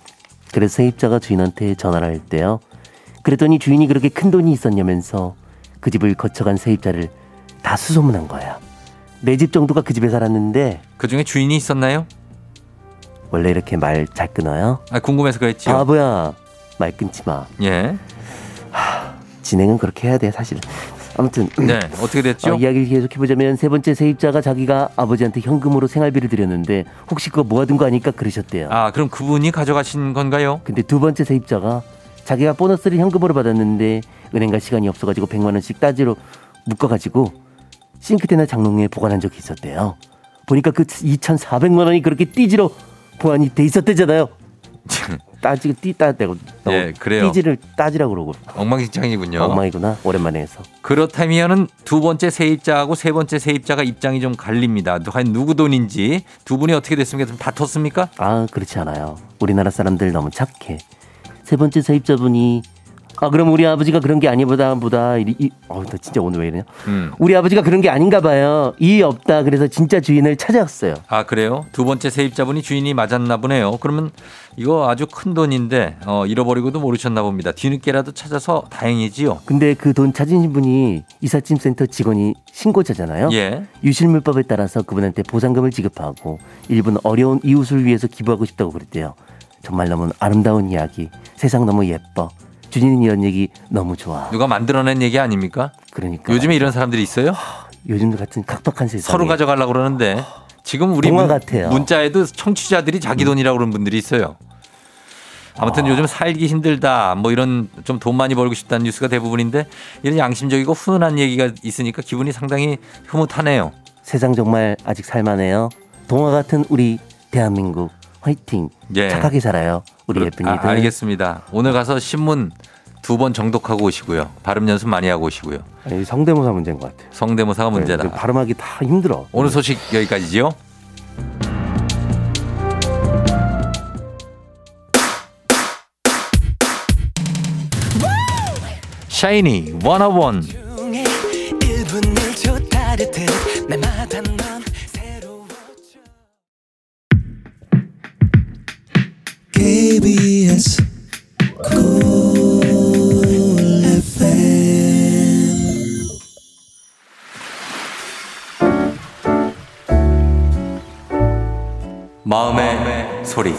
Speaker 2: 그래서 세입자가 주인한테 전화를 할 때요. 그랬더니 주인이 그렇게 큰 돈이 있었냐면서 그 집을 거쳐간 세입자를 다 수소문한 거야. 내 집 정도가 그 집에 살았는데
Speaker 1: 그 중에 주인이 있었나요?
Speaker 2: 원래 이렇게 말 잘 끊어요?
Speaker 1: 아, 궁금해서 그랬지요.
Speaker 2: 바보야. 말 끊지 마.
Speaker 1: 예.
Speaker 2: 진행은 그렇게 해야 돼 사실. 아무튼
Speaker 1: 네. 어떻게 됐죠?
Speaker 2: 어, 이야기를 계속해보자면 세 번째 세입자가 자기가 아버지한테 현금으로 생활비를 드렸는데 혹시 그거 모아둔 거 아니까 그러셨대요.
Speaker 1: 아, 그럼 그분이 가져가신 건가요?
Speaker 2: 근데 두 번째 세입자가 자기가 보너스를 현금으로 받았는데 은행 갈 시간이 없어가지고 100만 원씩 따지로 묶어가지고 싱크대나 장롱에 보관한 적이 있었대요. 보니까 그 2,400만 원이 그렇게 띠지로 보관이 돼 있었대잖아요. 따지고 띠 따 대고
Speaker 1: 예, 그래요.
Speaker 2: 띠지를 따지라고 그러고
Speaker 1: 엉망진창이군요.
Speaker 2: 엉망이구나 오랜만에 해서
Speaker 1: 그렇다면은 두 번째 세입자하고 세 번째 세입자가 입장이 좀 갈립니다. 과연 누구 돈인지 두 분이 어떻게 됐습니까? 좀 다퉜습니까?
Speaker 2: 아 그렇지 않아요. 우리나라 사람들 너무 착해. 세 번째 세입자분이 아 그럼 우리 아버지가 그런 게 아니보다 보다 이, 이 어, 나 진짜 오늘 왜 이러냐?
Speaker 1: 음.
Speaker 2: 우리 아버지가 그런 게 아닌가 봐요. 이의 없다. 그래서 진짜 주인을 찾아갔어요.
Speaker 1: 아 그래요? 두 번째 세입자분이 주인이 맞았나 보네요. 그러면 이거 아주 큰 돈인데 어, 잃어버리고도 모르셨나 봅니다. 뒤늦게라도 찾아서 다행이지요.
Speaker 2: 근데 그 돈 찾으신 분이 이삿짐 센터 직원이 신고자잖아요.
Speaker 1: 예.
Speaker 2: 유실물법에 따라서 그분한테 보상금을 지급하고 일부는 어려운 이웃을 위해서 기부하고 싶다고 그랬대요. 정말 너무 아름다운 이야기. 세상 너무 예뻐. 주인은 이런 얘기 너무 좋아.
Speaker 1: 누가 만들어낸 얘기 아닙니까?
Speaker 2: 그러니까
Speaker 1: 요즘에 이런 사람들이 있어요?
Speaker 2: 요즘 같은 각박한 세상.
Speaker 1: 서로 가져가려고 그러는데 지금 우리 문,
Speaker 2: 같아요. 음.
Speaker 1: 문자에도 청취자들이 자기 돈이라고 그러는 분들이 있어요. 아무튼 요즘 살기 힘들다 뭐 이런 좀 돈 많이 벌고 싶다는 뉴스가 대부분인데 이런 양심적이고 훈훈한 얘기가 있으니까 기분이 상당히 흐뭇하네요.
Speaker 2: 세상 정말 아직 살만해요. 동화 같은 우리 대한민국 화이팅.
Speaker 1: 예.
Speaker 2: 착하게 살아요. 우리 예쁜이들.
Speaker 1: 아, 알겠습니다. 오늘 가서 신문 두 번 정독하고 오시고요. 발음 연습 많이 하고 오시고요.
Speaker 2: 아니, 성대모사 문제인 것 같아요.
Speaker 1: 성대모사가 네, 문제다.
Speaker 2: 네, 발음하기 다 힘들어.
Speaker 1: 오늘 소식 여기까지지요. 샤이니
Speaker 3: 101 KBS
Speaker 1: 마음의, 소리.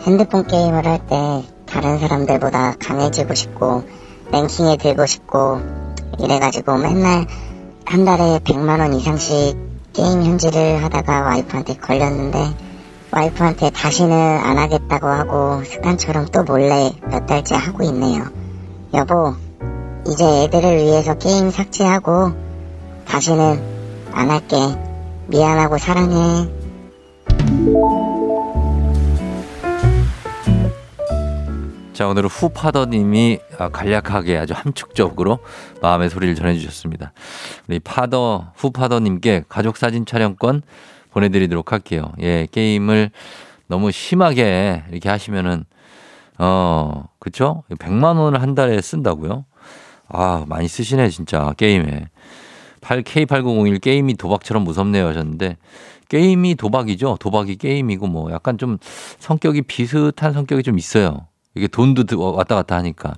Speaker 4: 핸드폰 게임을 할 때 다른 사람들보다 강해지고 싶고 랭킹에 들고 싶고 이래가지고 맨날 한 달에 100만 원 이상씩 게임 현질을 하다가 와이프한테 걸렸는데 와이프한테 다시는 안 하겠다고 하고 습관처럼 또 몰래 몇 달째 하고 있네요. 여보, 이제 애들을 위해서 게임 삭제하고 다시는 안 할게. 미안하고 사랑해.
Speaker 1: 자, 오늘은 후파더님이 아, 간략하게 아주 함축적으로 마음의 소리를 전해주셨습니다. 우리 파더, 후파더님께 가족 사진 촬영권 보내드리도록 할게요. 예, 게임을 너무 심하게 이렇게 하시면은, 어, 그쵸? 100만 원을 한 달에 쓴다고요? 아, 많이 쓰시네, 진짜, 게임에. 8, K8001 게임이 도박처럼 무섭네요 하셨는데, 게임이 도박이죠. 도박이 게임이고, 뭐, 약간 좀 성격이 비슷한 성격이 좀 있어요. 이게 돈도 드- 왔다 갔다 하니까.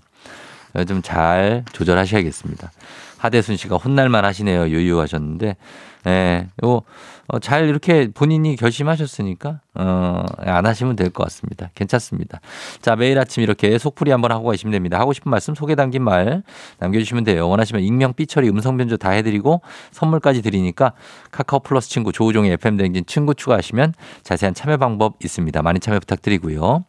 Speaker 1: 좀 잘 조절하셔야겠습니다. 하대순 씨가 혼날만 하시네요. 유유하셨는데, 예, 요, 어, 잘 이렇게 본인이 결심하셨으니까, 어, 안 하시면 될 것 같습니다. 괜찮습니다. 자, 매일 아침 이렇게 속풀이 한번 하고 가시면 됩니다. 하고 싶은 말씀, 소개 담긴 말 남겨주시면 돼요. 원하시면 익명, 삐처리, 음성 변조 다 해드리고 선물까지 드리니까 카카오 플러스 친구 조우종의 FM 댕진 친구 추가하시면 자세한 참여 방법 있습니다. 많이 참여 부탁드리고요.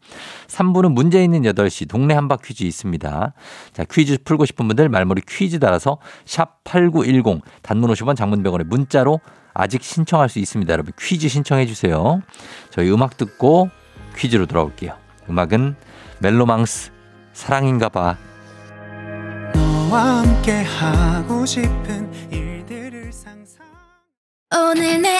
Speaker 1: 3부는 문제 있는 8시 동네 한바 퀴즈 있습니다. 자, 퀴즈 풀고 싶은 분들 말머리 퀴즈 달아서 샵8910 단문 50원 장문 100원에 문자로 아직 신청할 수 있습니다. 여러분 퀴즈 신청해 주세요. 저희 음악 듣고 퀴즈로 돌아올게요. 음악은 멜로망스 사랑인가 봐.
Speaker 3: 너와 함께 하고 싶은 일들을 상상
Speaker 5: 오늘 내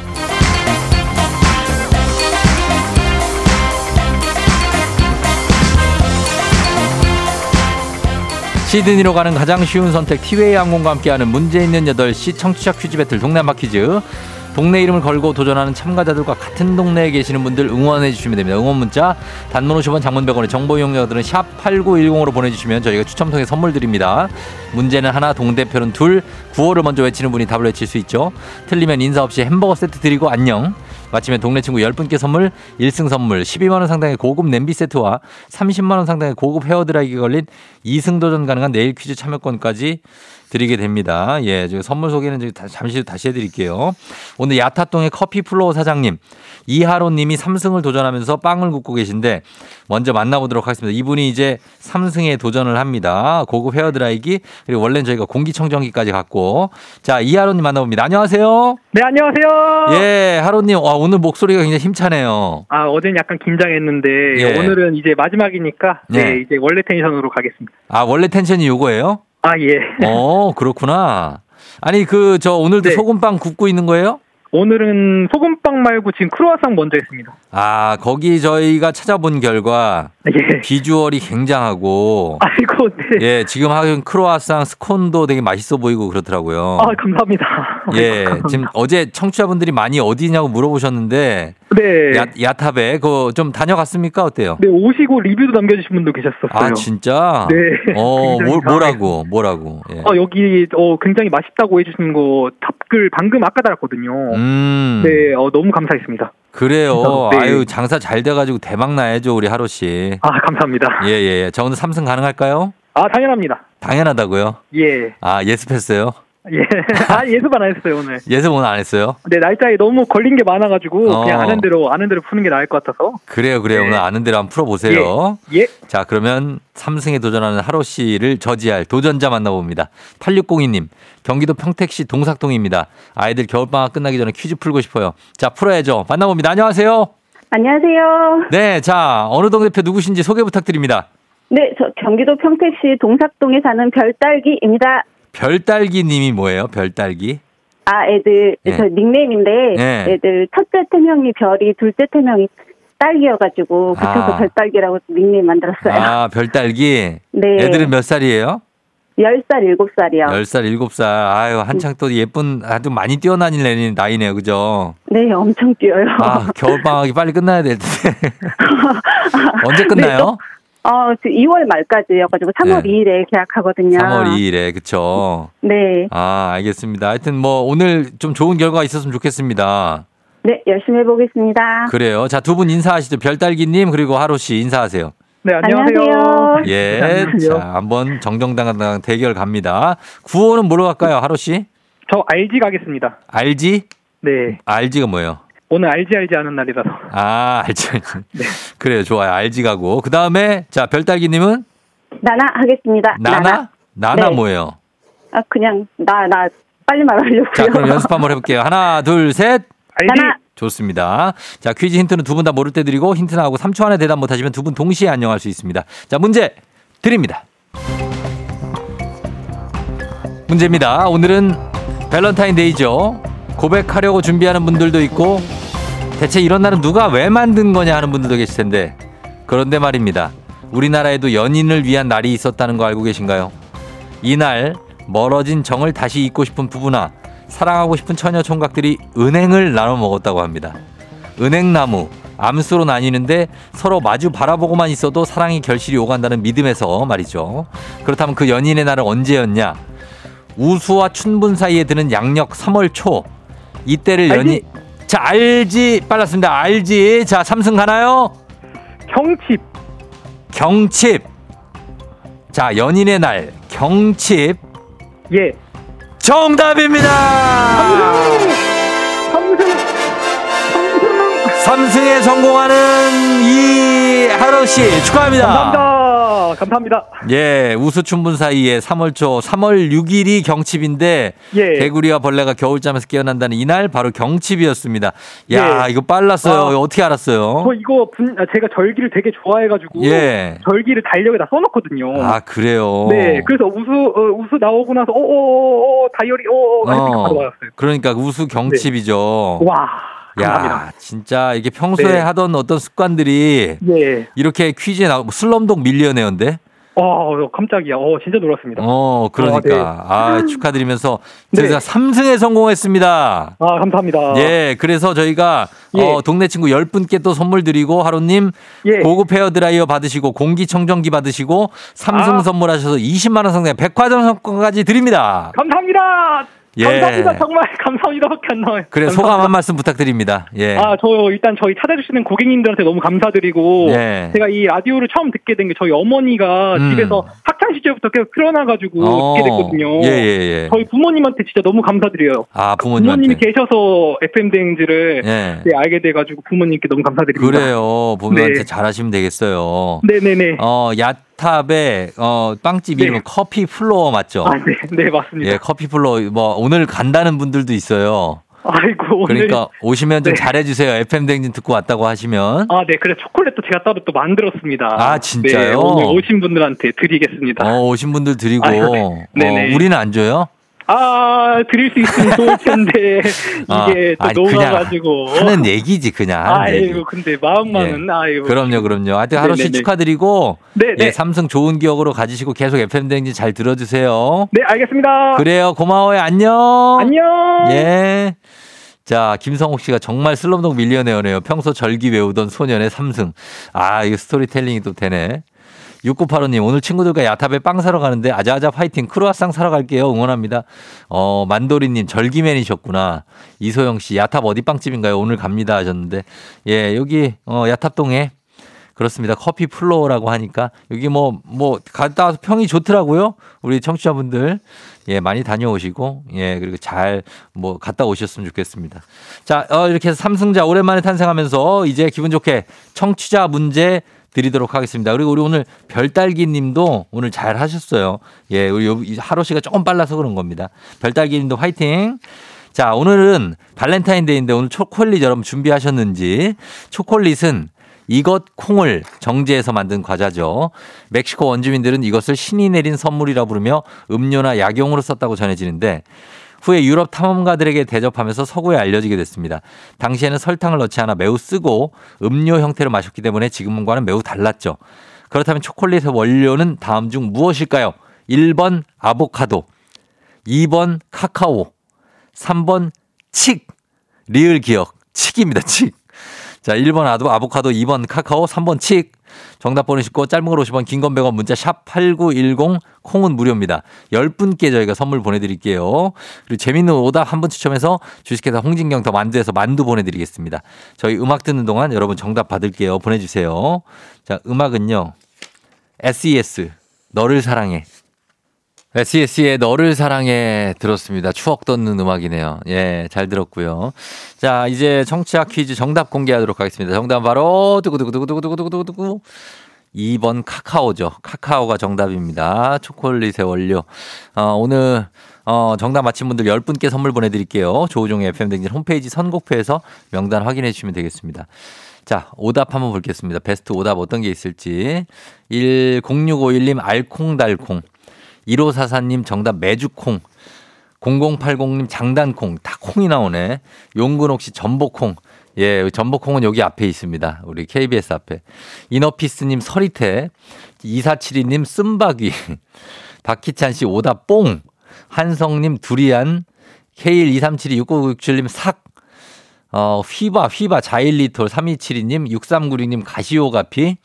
Speaker 1: 시드니로 가는 가장 쉬운 선택 티웨이 항공과 함께하는 문제 있는 8시 청취자 퀴즈 배틀 동네 한바 퀴즈 동네 이름을 걸고 도전하는 참가자들과 같은 동네에 계시는 분들 응원해 주시면 됩니다. 응원 문자 단문 50원 장문 100원의 정보 이용자들은 샵 8910으로 보내주시면 저희가 추첨 통해 선물 드립니다. 문제는 하나 동대표는 둘 구호를 먼저 외치는 분이 답을 외칠 수 있죠. 틀리면 인사 없이 햄버거 세트 드리고 안녕. 마치면 동네 친구 10분께 선물 1승 선물 12만원 상당의 고급 냄비 세트와 30만원 상당의 고급 헤어드라이기 걸린 2승 도전 가능한 내일 퀴즈 참여권까지 드리게 됩니다. 예, 저 선물 소개는 잠시 다시 해드릴게요. 오늘 야타동의 커피 플로우 사장님, 이하로님이 3승을 도전하면서 빵을 굽고 계신데 먼저 만나보도록 하겠습니다. 이분이 이제 3승에 도전을 합니다. 고급 헤어드라이기 그리고 원래는 저희가 공기청정기까지 갖고 자 이하로님 만나봅니다. 안녕하세요.
Speaker 6: 네, 안녕하세요.
Speaker 1: 예, 하로님, 와, 오늘 목소리가 굉장히 힘차네요.
Speaker 6: 아, 어제는 약간 긴장했는데,
Speaker 1: 예.
Speaker 6: 오늘은 이제 마지막이니까, 네,
Speaker 1: 네.
Speaker 6: 이제 원래 텐션으로 가겠습니다.
Speaker 1: 아, 원래 텐션이 요거예요?
Speaker 6: 아, 예.
Speaker 1: 어, 그렇구나. 아니, 그, 저, 오늘도
Speaker 6: 네.
Speaker 1: 소금빵 굽고 있는 거예요?
Speaker 6: 오늘은 소금빵 말고 지금 크로아상 먼저 했습니다.
Speaker 1: 아, 거기 저희가 찾아본 결과
Speaker 6: 예.
Speaker 1: 비주얼이 굉장하고,
Speaker 6: 아이고, 네.
Speaker 1: 예, 지금 하긴 크로아상 스콘도 되게 맛있어 보이고 그렇더라고요.
Speaker 6: 아, 감사합니다.
Speaker 1: 예,
Speaker 6: 감사합니다.
Speaker 1: 지금 어제 청취자분들이 많이 어디냐고 물어보셨는데,
Speaker 6: 네.
Speaker 1: 야, 야탑에, 그거 좀 다녀갔습니까? 어때요?
Speaker 6: 네, 오시고 리뷰도 남겨 주신 분도 계셨었어요.
Speaker 1: 아, 진짜?
Speaker 6: 네.
Speaker 1: 어, <laughs> 뭐, 뭐라고, 뭐라고. 예.
Speaker 6: 어, 여기, 어, 굉장히 맛있다고 해 주신 거 답글 방금 아까 달았거든요.
Speaker 1: 음.
Speaker 6: 네, 어, 너무 감사했습니다.
Speaker 1: 그래요.
Speaker 6: 네.
Speaker 1: 아유, 장사 잘 돼가지고 대박 나야죠, 우리 하루 씨.
Speaker 6: 아, 감사합니다.
Speaker 1: 예, 예, 예. 저 오늘 삼승 가능할까요?
Speaker 6: 아, 당연합니다.
Speaker 1: 당연하다고요?
Speaker 6: 예.
Speaker 1: 아, 예습했어요?
Speaker 6: 예. <laughs> 아, 예습 안 했어요, 오늘.
Speaker 1: 예습 오늘 안 했어요?
Speaker 6: 네, 날짜에 너무 걸린 게 많아가지고,
Speaker 1: 어.
Speaker 6: 그냥 아는 대로, 아는 대로 푸는 게 나을 것 같아서.
Speaker 1: 그래요, 그래요.
Speaker 6: 네.
Speaker 1: 오늘 아는 대로 한번 풀어보세요.
Speaker 6: 예.
Speaker 1: 자, 그러면 삼승에 도전하는 하로 씨를 저지할 도전자 만나봅니다. 8602님, 경기도 평택시 동삭동입니다. 아이들 겨울방학 끝나기 전에 퀴즈 풀고 싶어요. 자, 풀어야죠. 만나봅니다. 안녕하세요.
Speaker 7: 안녕하세요.
Speaker 1: 네, 자, 어느 동 대표 누구신지 소개 부탁드립니다.
Speaker 7: 네, 저 경기도 평택시 동삭동에 사는 별딸기입니다.
Speaker 1: 별딸기 님이 뭐예요? 별딸기?
Speaker 7: 아, 애들
Speaker 1: 네.
Speaker 7: 저 닉네임인데
Speaker 1: 네.
Speaker 7: 애들 첫째 태명이 별이, 둘째 태명이 딸기여가지고 붙여서
Speaker 1: 아.
Speaker 7: 별딸기라고 닉네임 만들었어요.
Speaker 1: 아, 별딸기.
Speaker 7: 네.
Speaker 1: 애들은 몇 살이에요?
Speaker 7: 10살, 7살이요.
Speaker 1: 10살, 7살. 아유, 한창 또 예쁜, 아주 많이 뛰어다니는 나이네요. 그죠?
Speaker 7: 네, 엄청 뛰어요.
Speaker 1: 아, 겨울방학이 빨리 끝나야 될 텐데. <laughs> 언제 끝나요?
Speaker 7: 어, 저 2월 말까지여가지고 3월
Speaker 1: 네.
Speaker 7: 2일에 계약하거든요.
Speaker 1: 3월 2일에, 그쵸.
Speaker 7: 네.
Speaker 1: 아, 알겠습니다. 하여튼 뭐 오늘 좀 좋은 결과가 있었으면 좋겠습니다.
Speaker 7: 네, 열심히 해보겠습니다.
Speaker 1: 그래요. 자, 두 분 인사하시죠. 별딸기님, 그리고 하루 씨 인사하세요.
Speaker 6: 네, 안녕하세요.
Speaker 7: 안녕하세요.
Speaker 1: 예.
Speaker 6: 안녕하세요.
Speaker 1: 자, 한번 정정당당 대결 갑니다. 구호는 뭐로 갈까요, 하루 씨?
Speaker 6: 저 RG 가겠습니다.
Speaker 1: 알지?
Speaker 6: 네.
Speaker 1: 알지가 뭐예요?
Speaker 6: 오늘 알지 알지 하는 날이라서.
Speaker 1: 아, 알지, 알지. <laughs> 그래요, 좋아요. 알지 가고. 그 다음에, 자, 별딸기님은?
Speaker 7: 나나 하겠습니다.
Speaker 1: 나나? 나나
Speaker 7: 네.
Speaker 1: 뭐예요?
Speaker 7: 아, 그냥 나, 나 빨리 말하려고요.
Speaker 1: 자, 그럼 <laughs> 연습 한번 해볼게요. 하나, 둘, 셋.
Speaker 6: 알지?
Speaker 7: 나나.
Speaker 1: 좋습니다. 자, 퀴즈 힌트는 두 분 다 모를 때 드리고 힌트 나가고 3초 안에 대답 못하시면 두 분 동시에 안녕할 수 있습니다. 자, 문제 드립니다. 문제입니다. 오늘은 밸런타인데이죠. 고백하려고 준비하는 분들도 있고 대체 이런 날은 누가 왜 만든 거냐 하는 분들도 계실 텐데 그런데 말입니다. 우리나라에도 연인을 위한 날이 있었다는 거 알고 계신가요? 이날 멀어진 정을 다시 잇고 싶은 부부나 사랑하고 싶은 처녀 총각들이 은행을 나눠 먹었다고 합니다. 은행나무, 암수로 나뉘는데 서로 마주 바라보고만 있어도 사랑이 결실이 오간다는 믿음에서 말이죠. 그렇다면 그 연인의 날은 언제였냐? 우수와 춘분 사이에 드는 양력 3월 초. 이때를 연인 자 알지 빨랐습니다. 알지 자 삼승 가나요?
Speaker 6: 경칩.
Speaker 1: 경칩. 자 연인의 날 경칩
Speaker 6: 예.
Speaker 1: 정답입니다.
Speaker 6: 삼승.
Speaker 1: 삼승에 성공하는 이하로 씨 축하합니다.
Speaker 6: 감사합니다. 감사합니다.
Speaker 1: 예, 우수춘분 사이에 3월 초 3월 6일이 경칩인데
Speaker 6: 예.
Speaker 1: 개구리와 벌레가 겨울잠에서 깨어난다는 이날 바로 경칩이었습니다. 야,
Speaker 6: 예.
Speaker 1: 이거 빨랐어요.
Speaker 6: 아.
Speaker 1: 어떻게 알았어요?
Speaker 6: 저 이거 분, 아, 제가 절기를 되게 좋아해 가지고
Speaker 1: 예.
Speaker 6: 절기를 달력에다 써 놓거든요.
Speaker 1: 아, 그래요.
Speaker 6: 네, 그래서 우수 어, 우수 나오고 나서 어어어 다이어리 어어 하니까 바로 받았어요.
Speaker 1: 그러니까 우수 경칩이죠.
Speaker 6: 와, 감사합니다.
Speaker 1: 야, 진짜 이게 평소에
Speaker 6: 네.
Speaker 1: 하던 어떤 습관들이
Speaker 6: 예.
Speaker 1: 이렇게 퀴즈에 나오고 슬럼독 밀리언웨어인데?
Speaker 6: 어, 깜짝이야. 어, 진짜 놀랐습니다.
Speaker 1: 어, 그러니까. 아, 축하드리면서 <laughs>
Speaker 6: 네.
Speaker 1: 저희가 삼승에 성공했습니다.
Speaker 6: 아, 감사합니다.
Speaker 1: 예, 그래서 저희가
Speaker 6: 예.
Speaker 1: 어, 동네 친구 10분께 또 선물 드리고 하루님
Speaker 6: 예.
Speaker 1: 고급 헤어 드라이어 받으시고 공기청정기 받으시고 삼성
Speaker 6: 아.
Speaker 1: 선물하셔서 20만 원 상당의 백화점 상품까지 드립니다.
Speaker 6: 감사합니다.
Speaker 1: 예.
Speaker 6: 감사합니다. 정말 감사합니다밖에 안 나와요.
Speaker 1: 그래
Speaker 6: 감사합니다.
Speaker 1: 소감 한 말씀 부탁드립니다. 예.
Speaker 6: 아, 저 일단 저희 찾아주시는 고객님들한테 너무 감사드리고
Speaker 1: 예.
Speaker 6: 제가 이 라디오를 처음 듣게 된 게 저희 어머니가
Speaker 1: 음.
Speaker 6: 집에서 학창 시절부터 계속 틀어놔가지고
Speaker 1: 어.
Speaker 6: 듣게 됐거든요.
Speaker 1: 예, 예, 예.
Speaker 6: 저희 부모님한테 진짜 너무 감사드려요.
Speaker 1: 아, 부모님한테.
Speaker 6: 부모님이 계셔서 FM 댕진을
Speaker 1: 예.
Speaker 6: 네, 알게 돼가지고 부모님께 너무 감사드립니다.
Speaker 1: 그래요. 부모님한테
Speaker 6: 네.
Speaker 1: 잘하시면 되겠어요.
Speaker 6: 네네네.
Speaker 1: 어, 야 탑의 어, 빵집
Speaker 6: 네.
Speaker 1: 이름은 커피 플로어 맞죠?
Speaker 6: 아, 네, 네 맞습니다.
Speaker 1: 예, 커피 플로어 뭐 오늘 간다는 분들도 있어요.
Speaker 6: 아이고 오늘
Speaker 1: 그러니까 오시면 좀
Speaker 6: 네.
Speaker 1: 잘해주세요. FM 댕진 듣고 왔다고 하시면.
Speaker 6: 아, 네, 그래 초콜릿도 제가 따로 또 만들었습니다.
Speaker 1: 아, 진짜요?
Speaker 6: 네, 오늘 오신 분들한테 드리겠습니다.
Speaker 1: 어, 오신 분들 드리고.
Speaker 6: 아유, 네.
Speaker 1: 어, 우리는 안 줘요?
Speaker 6: 아, 드릴 수 있으면 좋을 텐데 <laughs>
Speaker 1: 아,
Speaker 6: 이게 또
Speaker 1: 아니,
Speaker 6: 녹아가지고.
Speaker 1: 하는 얘기지, 그냥. 하는 얘기.
Speaker 6: 아이고, 근데 마음만은 아이고.
Speaker 1: 그럼요, 그럼요. 하여튼 하루씩
Speaker 6: 네네네.
Speaker 1: 축하드리고.
Speaker 6: 네,
Speaker 1: 예,
Speaker 6: 네.
Speaker 1: 삼성 좋은 기억으로 가지시고 계속 FM 댕진 잘 들어주세요.
Speaker 6: 네, 알겠습니다.
Speaker 1: 그래요. 고마워요. 안녕.
Speaker 6: 안녕.
Speaker 1: 예. 자, 김성옥 씨가 정말 슬럼독 밀리언웨어네요. 평소 절기 외우던 소년의 삼승. 아, 이거 스토리텔링이 또 되네. 6985님, 오늘 친구들과 야탑에 빵 사러 가는데 아자아자 파이팅 크루아상 사러 갈게요. 응원합니다. 어, 만도리님, 절기맨이셨구나. 이소영 씨, 야탑 어디 빵집인가요? 오늘 갑니다 하셨는데. 예, 여기, 어, 야탑동에 그렇습니다. 커피 플로어라고 하니까 여기 뭐, 뭐, 갔다 와서 평이 좋더라고요. 우리 청취자분들. 예, 많이 다녀오시고, 예, 그리고 잘 뭐 갔다 오셨으면 좋겠습니다. 자, 어, 이렇게 해서 삼승자 오랜만에 탄생하면서 이제 기분 좋게 청취자 문제 드리도록 하겠습니다. 그리고 우리 오늘 별딸기 님도 오늘 잘 하셨어요. 예, 우리 하루 씨가 조금 빨라서 그런 겁니다. 별딸기 님도 화이팅! 자, 오늘은 발렌타인데이인데 오늘 초콜릿 여러분 준비하셨는지 초콜릿은 이것 콩을 정제해서 만든 과자죠. 멕시코 원주민들은 이것을 신이 내린 선물이라 부르며 음료나 약용으로 썼다고 전해지는데 후에 유럽 탐험가들에게 대접하면서 서구에 알려지게 됐습니다. 당시에는 설탕을 넣지 않아 매우 쓰고 음료 형태로 마셨기 때문에 지금과는 매우 달랐죠. 그렇다면 초콜릿의 원료는 다음 중 무엇일까요? 1번 아보카도, 2번 카카오, 3번 칡. 리을 기억. 칡입니다. 칡. 자, 1번 아도 아보카도, 2번 카카오, 3번 칡. 정답 보내시고 짧은 걸 50원, 긴 건 100원 문자 샵 8910 콩은 무료입니다. 10분께 저희가 선물 보내드릴게요. 그리고 재밌는 오답 한 분 추첨해서 주식회사 홍진경 더 만두에서 만두 보내드리겠습니다. 저희 음악 듣는 동안 여러분 정답 받을게요. 보내주세요. 자, 음악은요. SES. 너를 사랑해. SES의 너를 사랑해 들었습니다. 추억 돋는 음악이네요. 예, 잘 들었고요. 자, 이제 청취자 퀴즈 정답 공개하도록 하겠습니다. 정답 바로 두구두구두구두구두구두구두구 2번 카카오죠. 카카오가 정답입니다. 초콜릿의 원료. 어, 오늘 어, 정답 맞힌 분들 10분께 선물 보내드릴게요. 조우종의 FM댕진 홈페이지 선곡표에서 명단 확인해 주시면 되겠습니다. 자, 오답 한번 보겠습니다. 베스트 오답 어떤 게 있을지. 106521님 알콩달콩. 1544님 정답 메주콩. 0080님 장단콩. 다 콩이 나오네. 용근옥 씨 전복콩. 예, 전복콩은 여기 앞에 있습니다. 우리 KBS 앞에. 이너피스님 서리태. 2472님 쓴바귀. <laughs> 박희찬 씨 오답 뽕. 한성님 두리안. K123726967님 삭. 어, 휘바, 휘바, 자일리톨, 3272님, 6396님, 가시오가피,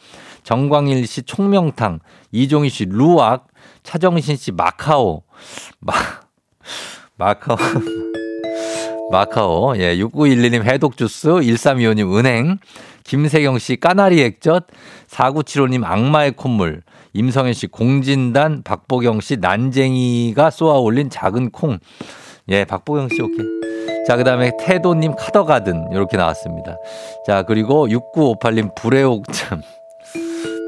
Speaker 1: 정광일 씨, 총명탕, 이종희 씨, 루악, 차정신 씨, 마카오, 마, 마카오, 마카오, 예, 6911님, 해독주스, 1325님, 은행, 김세경 씨, 까나리 액젓, 4975님, 악마의 콧물, 임성현 씨, 공진단, 박보경 씨, 난쟁이가 쏘아 올린 작은 콩. 예, 박보경 씨, 오케이. 자, 그 다음에 태도님 카더가든 이렇게 나왔습니다. 자, 그리고 6958님 불의 옥잠.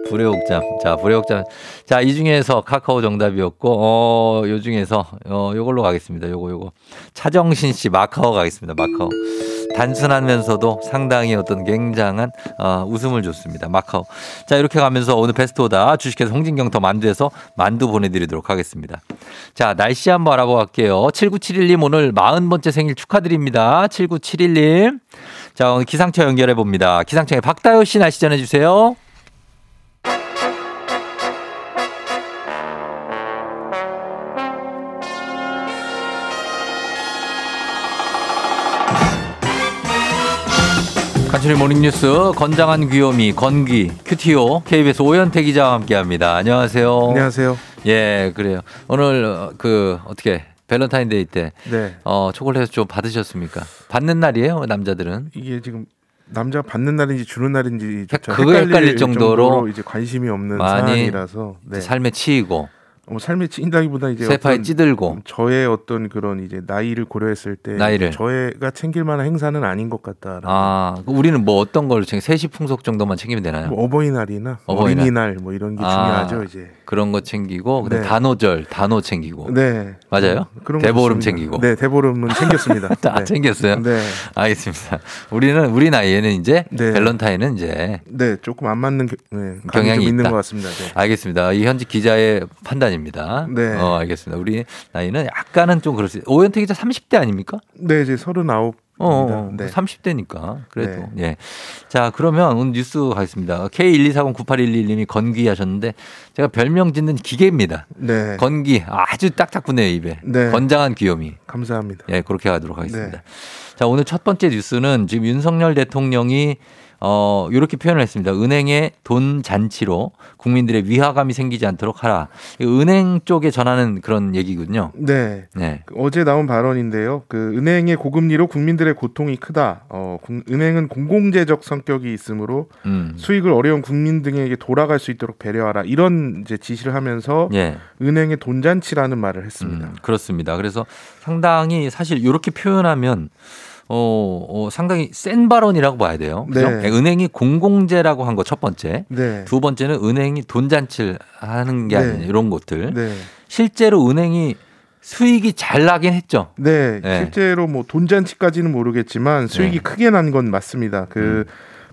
Speaker 1: 불의 옥잠. 자, 불의 옥잠. 자, 이 중에서 카카오 정답이었고, 어, 요 중에서, 어, 요걸로 가겠습니다. 요거, 요거. 차정신 씨 마카오 가겠습니다. 마카오. 단순하면서도 상당히 어떤 굉장한 어, 웃음을 줬습니다. 마카오. 자 이렇게 가면서 오늘 베스트 오다 주식회사 홍진경 더 만두에서 만두 보내드리도록 하겠습니다. 자 날씨 한번 알아보고 갈게요. 7971님 오늘 40번째 생일 축하드립니다. 7971님. 자 오늘 기상청 연결해 봅니다. 기상청에 박다효 씨 날씨 전해주세요. 간추린 모닝뉴스 건장한 귀요미 건귀 cutie 오 KBS 오현태 기자와 함께합니다. 안녕하세요.
Speaker 8: 안녕하세요.
Speaker 1: 예, 그래요. 오늘 어, 그 어떻게 밸런타인데이 때
Speaker 8: 네.
Speaker 1: 어, 초콜릿 좀 받으셨습니까? 받는 날이에요, 남자들은.
Speaker 8: 이게 지금 남자 받는 날인지 주는 날인지
Speaker 1: 그거 헷갈릴 정도로
Speaker 8: 이제 관심이 없는
Speaker 1: 많이
Speaker 8: 사안이라서 네.
Speaker 1: 삶에 치이고
Speaker 8: 뭐 삶에 치인다기보다 이제
Speaker 1: 세파에 찌들고
Speaker 8: 저의 어떤 그런 이제 나이를 고려했을 때
Speaker 1: 나이를.
Speaker 8: 저희가 챙길 만한 행사는 아닌 것 같다.
Speaker 1: 아, 그 우리는 뭐 어떤 걸 챙겨 세시 풍속 정도만 챙기면 되나요?
Speaker 8: 뭐 어버이날이나
Speaker 1: 어버이날.
Speaker 8: 어린이날 뭐 이런 게
Speaker 1: 아.
Speaker 8: 중요하죠 이제.
Speaker 1: 그런 거 챙기고
Speaker 8: 네.
Speaker 1: 단오절 단오 챙기고
Speaker 8: 네.
Speaker 1: 맞아요?
Speaker 8: 그런 거
Speaker 1: 대보름. 챙기고.
Speaker 8: 네, 대보름은 챙겼습니다. <laughs>
Speaker 1: 다
Speaker 8: 네.
Speaker 1: 챙겼어요.
Speaker 8: 네.
Speaker 1: 알겠습니다. 우리는 우리 나이에는 이제
Speaker 8: 네.
Speaker 1: 밸런타인은 이제
Speaker 8: 네, 조금 안 맞는 겨- 네,
Speaker 1: 경향이
Speaker 8: 좀 있는. 것 같습니다. 네.
Speaker 1: 알겠습니다. 이 현직 기자의 판단입니다.
Speaker 8: 네.
Speaker 1: 어, 알겠습니다. 우리 나이는 약간은 좀 그럴 수 있어요. 오현태 기자 30대 아닙니까?
Speaker 8: 네, 이제 서른아홉.
Speaker 1: 어, 어,
Speaker 8: 네.
Speaker 1: 30대니까. 그래도. 예. 자, 그러면 오늘 뉴스 가겠습니다. K124098111님이 건기 하셨는데 제가 별명 짓는 기계입니다.
Speaker 8: 네.
Speaker 1: 건기. 아주 딱딱 붙네요, 입에.
Speaker 8: 네.
Speaker 1: 건장한 귀요미.
Speaker 8: 감사합니다.
Speaker 1: 예, 그렇게 가도록 하겠습니다.
Speaker 8: 네.
Speaker 1: 자, 오늘 첫 번째 뉴스는 지금 윤석열 대통령이 어, 이렇게 표현을 했습니다. 은행의 돈 잔치로 국민들의 위화감이 생기지 않도록 하라. 은행 쪽에 전하는 그런 얘기군요.
Speaker 8: 네.
Speaker 1: 네.
Speaker 8: 어제 나온 발언인데요. 그 은행의 고금리로 국민들의 고통이 크다. 어, 국- 은행은 공공재적 성격이 있으므로
Speaker 1: 음.
Speaker 8: 수익을 어려운 국민 등에게 돌아갈 수 있도록 배려하라. 이런 이제 지시를 하면서
Speaker 1: 예.
Speaker 8: 은행의 돈 잔치라는 말을 했습니다.
Speaker 1: 음, 그렇습니다. 그래서 상당히 사실 이렇게 표현하면 어, 어, 상당히 센 발언이라고 봐야 돼요. 그죠?
Speaker 8: 네.
Speaker 1: 은행이 공공재라고 한 거 첫 번째.
Speaker 8: 네.
Speaker 1: 두 번째는 은행이 돈 잔치를 하는 게
Speaker 8: 네.
Speaker 1: 아니냐 이런 것들.
Speaker 8: 네.
Speaker 1: 실제로 은행이 수익이 잘 나긴 했죠.
Speaker 8: 네,
Speaker 1: 네.
Speaker 8: 실제로 뭐 돈 잔치까지는 모르겠지만 수익이
Speaker 1: 네.
Speaker 8: 크게 난 건 맞습니다. 그
Speaker 1: 음.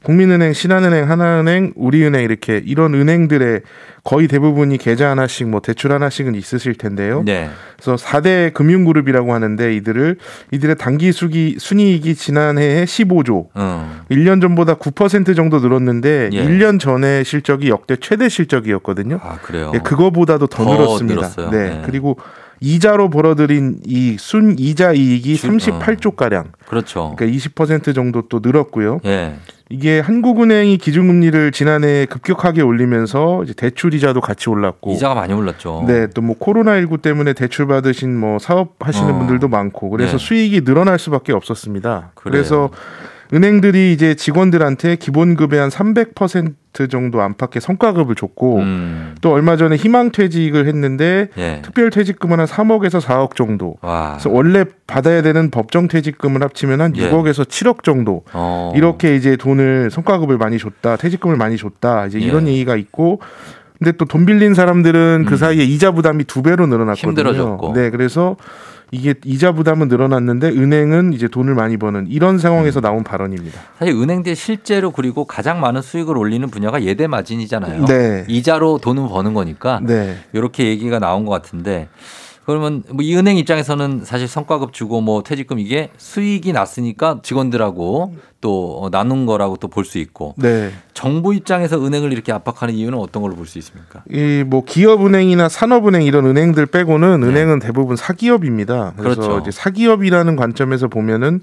Speaker 8: 국민은행, 신한은행, 하나은행, 우리은행 이렇게 이런 은행들의 거의 대부분이 계좌 하나씩 뭐 대출 하나씩은 있으실 텐데요.
Speaker 1: 네.
Speaker 8: 그래서 4대 금융 그룹이라고 하는데 이들을 이들의 단기 수기 순이익이 지난해에 15조,
Speaker 1: 어.
Speaker 8: 1년 전보다 9% 정도 늘었는데
Speaker 1: 예.
Speaker 8: 1년 전의 실적이 역대 최대 실적이었거든요.
Speaker 1: 아, 그래요.
Speaker 8: 예, 그거보다도 더,
Speaker 1: 더
Speaker 8: 늘었습니다.
Speaker 1: 늘었어요.
Speaker 8: 네.
Speaker 1: 네.
Speaker 8: 그리고 이자로 벌어들인 이 순 이자 이익이
Speaker 1: 주-
Speaker 8: 38조 가량,
Speaker 1: 그렇죠.
Speaker 8: 그러니까 20% 정도 또 늘었고요.
Speaker 1: 예.
Speaker 8: 이게 한국은행이 기준금리를 지난해 급격하게 올리면서 이제 대출 이자도 같이 올랐고,
Speaker 1: 이자가 많이 올랐죠.
Speaker 8: 네, 또 뭐 코로나 19 때문에 대출 받으신 뭐 사업 하시는
Speaker 1: 어.
Speaker 8: 분들도 많고, 그래서
Speaker 1: 네.
Speaker 8: 수익이 늘어날 수밖에 없었습니다.
Speaker 1: 그래요.
Speaker 8: 그래서 은행들이 이제 직원들한테 기본급의 한 300% 정도 안팎의 성과급을 줬고,
Speaker 1: 음.
Speaker 8: 또 얼마 전에 희망 퇴직을 했는데
Speaker 1: 예.
Speaker 8: 특별 퇴직금은 한 3억에서 4억 정도.
Speaker 1: 와.
Speaker 8: 그래서 원래 받아야 되는 법정 퇴직금을 합치면 한
Speaker 1: 예.
Speaker 8: 6억에서 7억 정도.
Speaker 1: 어.
Speaker 8: 이렇게 이제 돈을 성과급을 많이 줬다, 퇴직금을 많이 줬다. 이제
Speaker 1: 예.
Speaker 8: 이런 얘기가 있고. 근데 또 돈 빌린 사람들은
Speaker 1: 음.
Speaker 8: 그 사이에 이자 부담이 두 배로 늘어났거든요.
Speaker 1: 힘들어졌고.
Speaker 8: 네, 그래서 이게 이자 부담은 늘어났는데 은행은 이제 돈을 많이 버는 이런
Speaker 1: 음.
Speaker 8: 상황에서 나온 발언입니다.
Speaker 1: 사실 은행들 실제로 그리고 가장 많은 수익을 올리는 분야가 예대 마진이잖아요.
Speaker 8: 네.
Speaker 1: 이자로 돈을 버는 거니까
Speaker 8: 네.
Speaker 1: 이렇게 얘기가 나온 것 같은데 그러면 뭐 이 은행 입장에서는 사실 성과급 주고 뭐 퇴직금 이게 수익이 났으니까 직원들하고 또 어, 나눈 거라고 또 볼 수 있고
Speaker 8: 네.
Speaker 1: 정부 입장에서 은행을 이렇게 압박하는 이유는 어떤 걸로 볼 수 있습니까?
Speaker 8: 이 뭐 기업은행이나 산업은행 이런 은행들 빼고는 은행은 대부분 사기업입니다. 그래서
Speaker 1: 네. 그렇죠.
Speaker 8: 이제 사기업이라는 관점에서 보면은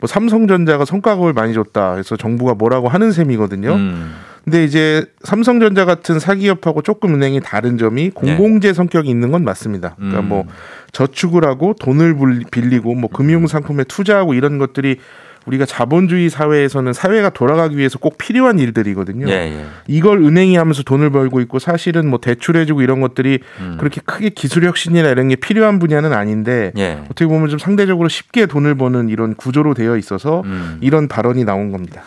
Speaker 8: 뭐 삼성전자가 성과급을 많이 줬다. 그래서 정부가 뭐라고 하는 셈이거든요.
Speaker 1: 음.
Speaker 8: 근데 이제 삼성전자 같은 사기업하고 조금 은행이 다른 점이 공공재 성격이 있는 건 맞습니다. 그러니까
Speaker 1: 네. 음.
Speaker 8: 뭐 저축을 하고 돈을 불- 빌리고 뭐 금융 상품에 투자하고 이런 것들이 우리가 자본주의 사회에서는 사회가 돌아가기 위해서 꼭 필요한 일들이거든요.
Speaker 1: 예, 예.
Speaker 8: 이걸 은행이 하면서 돈을 벌고 있고 사실은 뭐 대출해주고 이런 것들이
Speaker 1: 음.
Speaker 8: 그렇게 크게 기술 혁신이나 이런 게 필요한 분야는 아닌데
Speaker 1: 예.
Speaker 8: 어떻게 보면 좀 상대적으로 쉽게 돈을 버는 이런 구조로 되어 있어서
Speaker 1: 음.
Speaker 8: 이런 발언이 나온 겁니다.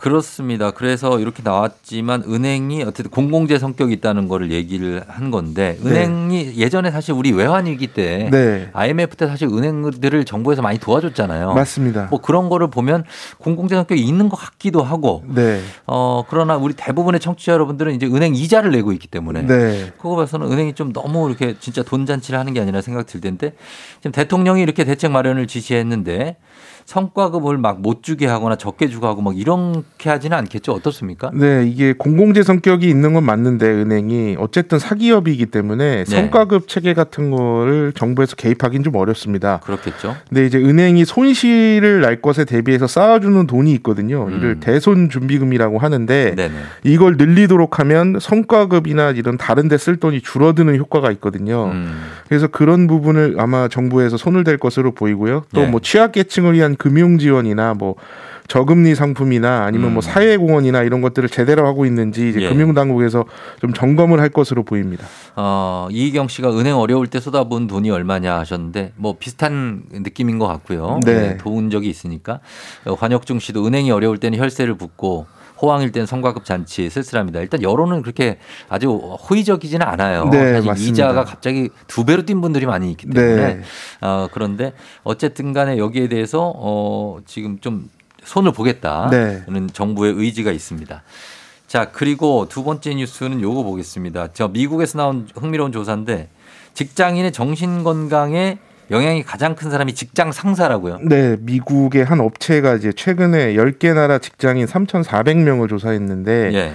Speaker 1: 그렇습니다. 그래서 이렇게 나왔지만 은행이 어쨌든 공공재 성격이 있다는 거를 얘기를 한 건데 은행이 예전에 사실 우리 외환위기 때
Speaker 8: 네,
Speaker 1: IMF 때 사실 은행들을 정부에서 많이 도와줬잖아요.
Speaker 8: 맞습니다.
Speaker 1: 뭐 그런 거를 보면 공공재 성격이 있는 것 같기도 하고
Speaker 8: 네,
Speaker 1: 어 그러나 우리 대부분의 청취자 여러분들은 이제 은행 이자를 내고 있기 때문에
Speaker 8: 네,
Speaker 1: 그거 봐서는 은행이 좀 너무 이렇게 진짜 돈 잔치를 하는 게 아니라 생각 들 텐데 지금 대통령이 이렇게 대책 마련을 지시했는데 성과급을 막 못 주게 하거나 적게 주고 하고 막 이렇게 하지는 않겠죠 어떻습니까?
Speaker 8: 네, 이게 공공재 성격이 있는 건 맞는데 은행이 어쨌든 사기업이기 때문에
Speaker 1: 네.
Speaker 8: 성과급 체계 같은 거를 정부에서 개입하기는 좀 어렵습니다.
Speaker 1: 그렇겠죠.
Speaker 8: 근데 이제 은행이 손실을 날 것에 대비해서 쌓아주는 돈이 있거든요.
Speaker 1: 음.
Speaker 8: 이를 대손 준비금이라고 하는데
Speaker 1: 네네.
Speaker 8: 이걸 늘리도록 하면 성과급이나 이런 다른 데 쓸 돈이 줄어드는 효과가 있거든요.
Speaker 1: 음.
Speaker 8: 그래서 그런 부분을 아마 정부에서 손을 댈 것으로 보이고요. 또
Speaker 1: 네.
Speaker 8: 뭐 취약계층을 위한 금융 지원이나 뭐 저금리 상품이나 아니면
Speaker 1: 음.
Speaker 8: 뭐 사회공헌이나 이런 것들을 제대로 하고 있는지 이제
Speaker 1: 예.
Speaker 8: 금융당국에서 좀 점검을 할 것으로 보입니다.
Speaker 1: 어, 이희경 씨가 은행 어려울 때 쏟아부은 돈이 얼마냐 하셨는데 뭐 비슷한 느낌인 것 같고요.
Speaker 8: 네.
Speaker 1: 도운 적이 있으니까 어, 관혁중 씨도 은행이 어려울 때는 혈세를 붓고 호황일 때는 성과급 잔치 쓸쓸합니다. 일단 여론은 그렇게 아주 호의적이지는 않아요.
Speaker 8: 네,
Speaker 1: 사실
Speaker 8: 맞습니다.
Speaker 1: 이자가 갑자기 두 배로 뛴 분들이 많이 있기 때문에
Speaker 8: 네.
Speaker 1: 어, 그런데 어쨌든 간에 여기에 대해서 어, 지금 좀 손을 보겠다는
Speaker 8: 네.
Speaker 1: 정부의 의지가 있습니다. 자, 그리고 두 번째 뉴스는 요거 보겠습니다. 저 미국에서 나온 흥미로운 조사인데 직장인의 정신 건강에 영향이 가장 큰 사람이 직장 상사라고요.
Speaker 8: 네, 미국의 한 업체가 이제 최근에 10개 나라 직장인 3,400명을 조사했는데
Speaker 1: 예.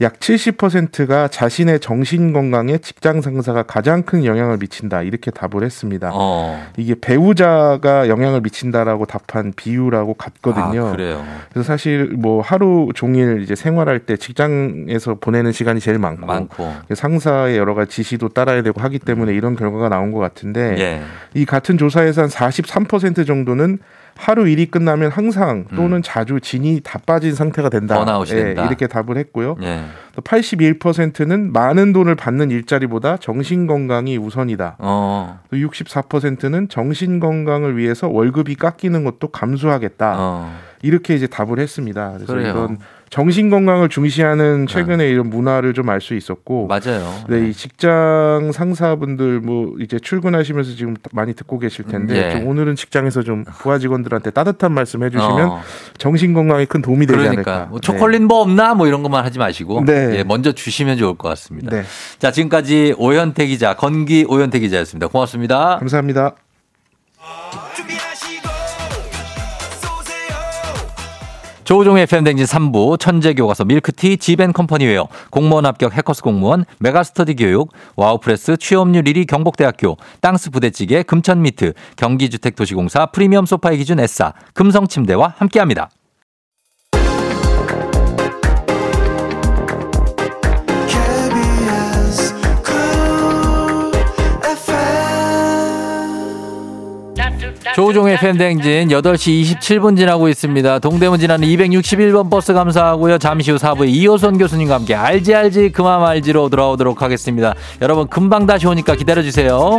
Speaker 8: 약 70%가 자신의 정신 건강에 직장 상사가 가장 큰 영향을 미친다 이렇게 답을 했습니다.
Speaker 1: 어.
Speaker 8: 이게 배우자가 영향을 미친다라고 답한 비유라고 같거든요.
Speaker 1: 아, 그래요.
Speaker 8: 그래서 사실 뭐 하루 종일 이제 생활할 때 직장에서 보내는 시간이 제일 많고,
Speaker 1: 많고.
Speaker 8: 상사의 여러 가지 지시도 따라야 되고 하기 때문에 이런 결과가 나온 것 같은데
Speaker 1: 예.
Speaker 8: 이 같은 조사에서 한 43% 정도는 하루 일이 끝나면 항상 또는 자주 진이 다 빠진 상태가 된다.
Speaker 1: 음. 번아웃이
Speaker 8: 예,
Speaker 1: 된다.
Speaker 8: 이렇게 답을 했고요.
Speaker 1: 예.
Speaker 8: 또 81%는 많은 돈을 받는 일자리보다 정신 건강이 우선이다.
Speaker 1: 어.
Speaker 8: 또 64%는 정신 건강을 위해서 월급이 깎이는 것도 감수하겠다.
Speaker 1: 어.
Speaker 8: 이렇게 이제 답을 했습니다. 그래서
Speaker 1: 그래요.
Speaker 8: 이런 정신 건강을 중시하는 최근에 이런 문화를 좀 알 수 있었고
Speaker 1: 맞아요.
Speaker 8: 네, 이 직장 상사분들 뭐 이제 출근하시면서 지금 많이 듣고 계실 텐데
Speaker 1: 예.
Speaker 8: 좀 오늘은 직장에서 좀 부하 직원들한테 따뜻한 말씀 해주시면
Speaker 1: 어.
Speaker 8: 정신 건강에 큰 도움이 되지
Speaker 1: 그러니까
Speaker 8: 않을까.
Speaker 1: 뭐 초콜릿 뭐 없나 뭐 이런 것만 하지 마시고
Speaker 8: 네.
Speaker 1: 예, 먼저 주시면 좋을 것 같습니다.
Speaker 8: 네.
Speaker 1: 자 지금까지 오현태 기자 건귀 오현태 기자였습니다. 고맙습니다.
Speaker 8: 감사합니다.
Speaker 1: 조우종의 FM댕진 3부 천재교과서 밀크티 지벤컴퍼니 웨어 공무원 합격 해커스 공무원 메가스터디 교육 와우프레스 취업률 1위 경북대학교 땅스 부대찌개 금천미트 경기주택도시공사 프리미엄 소파의 기준 에싸 금성침대와 함께합니다. 조우종의 FM댕진 8시 27분 지나고 있습니다. 동대문 지나는 261번 버스 감사하고요. 잠시 후 4부에 이호선 교수님과 함께 알지 알지 그만 알지로 돌아오도록 하겠습니다. 여러분 금방 다시 오니까 기다려주세요.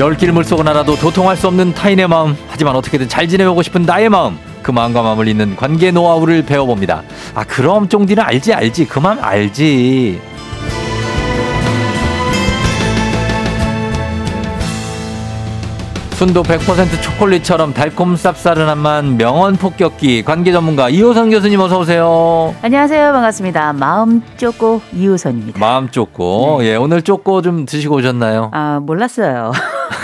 Speaker 1: 열길 물속은 알아도 도통할 수 없는 타인의 마음. 하지만 어떻게든 잘 지내보고 싶은 나의 마음. 그 마음과 마음을 잇는 관계 노하우를 배워봅니다. 아 그럼 쫑디는 알지 알지. 그 마음 알지. 순도 100% 초콜릿처럼 달콤 쌉싸른한 맛 명언 폭격기 관계 전문가 이호선 교수님 어서 오세요.
Speaker 9: 안녕하세요. 반갑습니다. 마음 쪼꼬 이우선입니다.
Speaker 1: 마음 쪼꼬 예 오늘 쪼꼬 좀 드시고 오셨나요?
Speaker 9: 아, 몰랐어요.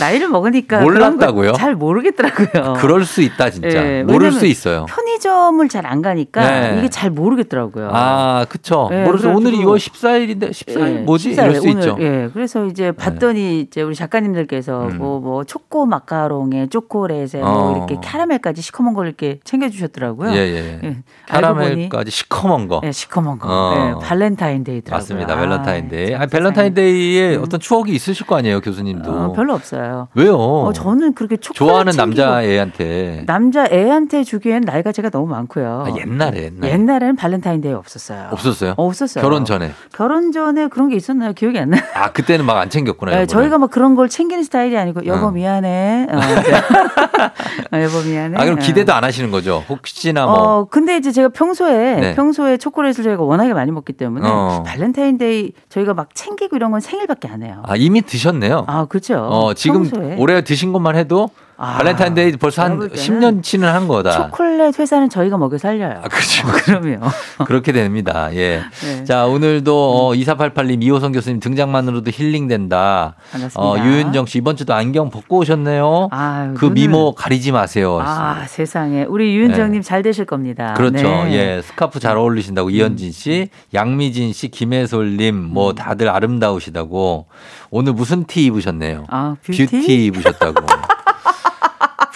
Speaker 9: 나이를 먹으니까
Speaker 1: 몰랐다고요?
Speaker 9: 거잘 모르겠더라고요.
Speaker 1: 그럴 수 있다 진짜
Speaker 9: 예,
Speaker 1: 모를 수 있어요
Speaker 9: 편의점을 잘 안 가니까
Speaker 1: 네.
Speaker 9: 이게 잘 모르겠더라고요.
Speaker 1: 아, 그쵸.
Speaker 9: 예,
Speaker 1: 모르겠어. 오늘이
Speaker 9: 그래가지고-
Speaker 1: 2월 14일인데, 14일
Speaker 9: 예,
Speaker 1: 뭐지?
Speaker 9: 14일
Speaker 1: 이럴 수
Speaker 9: 오늘,
Speaker 1: 있죠.
Speaker 9: 예, 그래서 이제 봤더니 이제 우리 작가님들께서
Speaker 1: 음.
Speaker 9: 뭐, 뭐, 초코 마카롱에 초콜릿에
Speaker 1: 어.
Speaker 9: 뭐 이렇게 캐러멜까지 시커먼 걸 이렇게 챙겨 주셨더라고요.
Speaker 1: 예, 예.
Speaker 9: 예, 알고 보니
Speaker 1: 캐러멜까지 시커먼 거.
Speaker 9: 예, 시커먼 거.
Speaker 1: 어.
Speaker 9: 예, 발렌타인데이더라고요.
Speaker 1: 맞습니다.
Speaker 9: 아,
Speaker 1: 밸런타인데이.
Speaker 9: 참
Speaker 1: 아,
Speaker 9: 세상에.
Speaker 1: 밸런타인데이에
Speaker 9: 음.
Speaker 1: 어떤 추억이 있으실 거 아니에요, 교수님도.
Speaker 9: 어, 별로 없어요.
Speaker 1: 왜요?
Speaker 9: 어, 저는 그렇게 초콜릿
Speaker 1: 좋아하는
Speaker 9: 챙기고
Speaker 1: 남자 애한테.
Speaker 9: 남자 애한테 주기엔 나이가 제가 너무 많고요.
Speaker 1: 아, 옛날에, 옛날에.
Speaker 9: 옛날에는 발렌타인데이 없었어요.
Speaker 1: 없었어요?
Speaker 9: 어, 없었어요.
Speaker 1: 결혼 전에.
Speaker 9: 결혼 전에 그런 게 있었나요? 기억이 안 나요.
Speaker 1: 아, 그때는 막 안 챙겼구나.
Speaker 9: 네. 저희가 막 그런 걸 챙기는 스타일이 아니고 여보
Speaker 1: 어.
Speaker 9: 미안해. 어, <laughs> 어, 여보 미안해.
Speaker 1: 아, 그럼
Speaker 9: 어.
Speaker 1: 기대도 안 하시는 거죠? 혹시나 뭐.
Speaker 9: 어, 근데 이제 제가 평소에
Speaker 1: 네.
Speaker 9: 평소에 초콜릿을 저희가 워낙에 많이 먹기 때문에
Speaker 1: 어.
Speaker 9: 발렌타인데이 저희가 막 챙기고 이런 건 생일밖에 안 해요.
Speaker 1: 아, 이미 드셨네요.
Speaker 9: 아, 그죠.
Speaker 1: 어, 지금
Speaker 9: 평소에.
Speaker 1: 올해 드신 것만 해도
Speaker 9: 아,
Speaker 1: 발렌타인데이 벌써 한
Speaker 9: 제가 볼 때는
Speaker 1: 10년 치는 한 거다.
Speaker 9: 초콜릿 회사는 저희가 먹여 살려요.
Speaker 1: 아, 그렇죠. <laughs>
Speaker 9: 그럼요.
Speaker 1: 그렇게 됩니다. 예.
Speaker 9: 네.
Speaker 1: 자, 오늘도 어, 2488님, 이호성 교수님 등장만으로도 힐링된다.
Speaker 9: 반갑습니다.
Speaker 1: 어, 유윤정 씨, 이번 주도 안경 벗고 오셨네요.
Speaker 9: 아유,
Speaker 1: 그
Speaker 9: 눈을-
Speaker 1: 미모 가리지 마세요.
Speaker 9: 아, 세상에. 우리 유은정님 잘 되실 겁니다.
Speaker 1: 그렇죠.
Speaker 9: 네.
Speaker 1: 예. 스카프 잘 어울리신다고 이현진 씨, 양미진 씨, 김혜솔 님, 뭐 다들 아름다우시다고. 오늘 무슨 티 입으셨네요?
Speaker 9: 아, 뷰티?
Speaker 1: 입으셨다고. <laughs>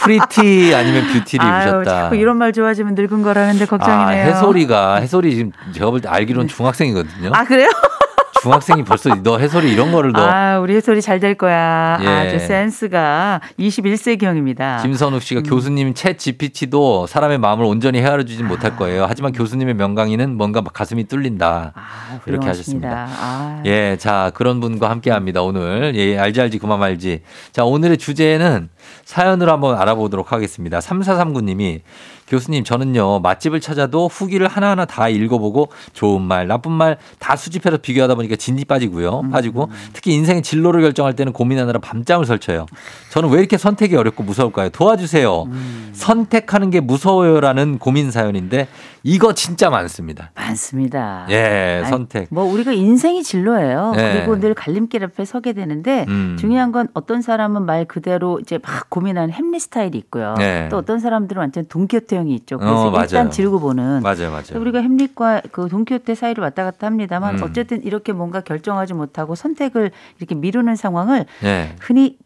Speaker 1: pretty 아니면 beauty를
Speaker 9: 아유,
Speaker 1: 입으셨다.
Speaker 9: 자꾸 이런 말 좋아지면 늙은 거라는데
Speaker 1: 아,
Speaker 9: 걱정이네요.
Speaker 1: 해솔이가, 해솔이 지금 제가 볼 때 알기로는 중학생이거든요.
Speaker 9: 아, 그래요?
Speaker 1: 중학생이 벌써 너 해솔이 이런 거를 너
Speaker 9: 아, 우리 해솔이 잘 될 거야.
Speaker 1: 예.
Speaker 9: 아주 센스가 21세기형입니다.
Speaker 1: 김선욱 씨가 교수님 챗 GPT도 사람의 마음을 온전히 헤아려 주진 못할 거예요. 하지만 교수님의 명강의는 뭔가 막 가슴이 뚫린다.
Speaker 9: 아,
Speaker 1: 이렇게. 하셨습니다.
Speaker 9: 아.
Speaker 1: 예, 자, 그런 분과 함께 합니다, 오늘. 예, 알지, 알지, 그만 말지. 자, 오늘의 주제는 사연으로 한번 알아보도록 하겠습니다. 3439님이 교수님, 저는요, 맛집을 찾아도 후기를 하나하나 다 읽어보고 좋은 말, 나쁜 말 다 수집해서 비교하다 보니까 진이 빠지고요. 빠지고 특히 인생의 진로를 결정할 때는 고민하느라 밤잠을 설쳐요. 저는 왜 이렇게 선택이 어렵고 무서울까요? 도와주세요. 선택하는 게 무서워요라는 고민 사연인데 이거 진짜 많습니다.
Speaker 9: 많습니다.
Speaker 1: 예,
Speaker 9: 아니,
Speaker 1: 선택.
Speaker 9: 뭐 우리가 인생이 진로예요.
Speaker 1: 네.
Speaker 9: 그리고 늘 갈림길 앞에 서게 되는데
Speaker 1: 음.
Speaker 9: 중요한 건 어떤 사람은 말 그대로 이제 막 고민하는 햄리 스타일이 있고요.
Speaker 1: 네.
Speaker 9: 또 어떤 사람들은 완전 돈키호테형이 있죠. 그래서
Speaker 1: 어, 맞아요.
Speaker 9: 일단 지르고 보는.
Speaker 1: 맞아요, 맞아요.
Speaker 9: 우리가 햄릿과 그 돈키호테 사이를 왔다 갔다 합니다만
Speaker 1: 음.
Speaker 9: 어쨌든 이렇게 뭔가 결정하지 못하고 선택을 이렇게 미루는 상황을
Speaker 1: 예.
Speaker 9: 흔히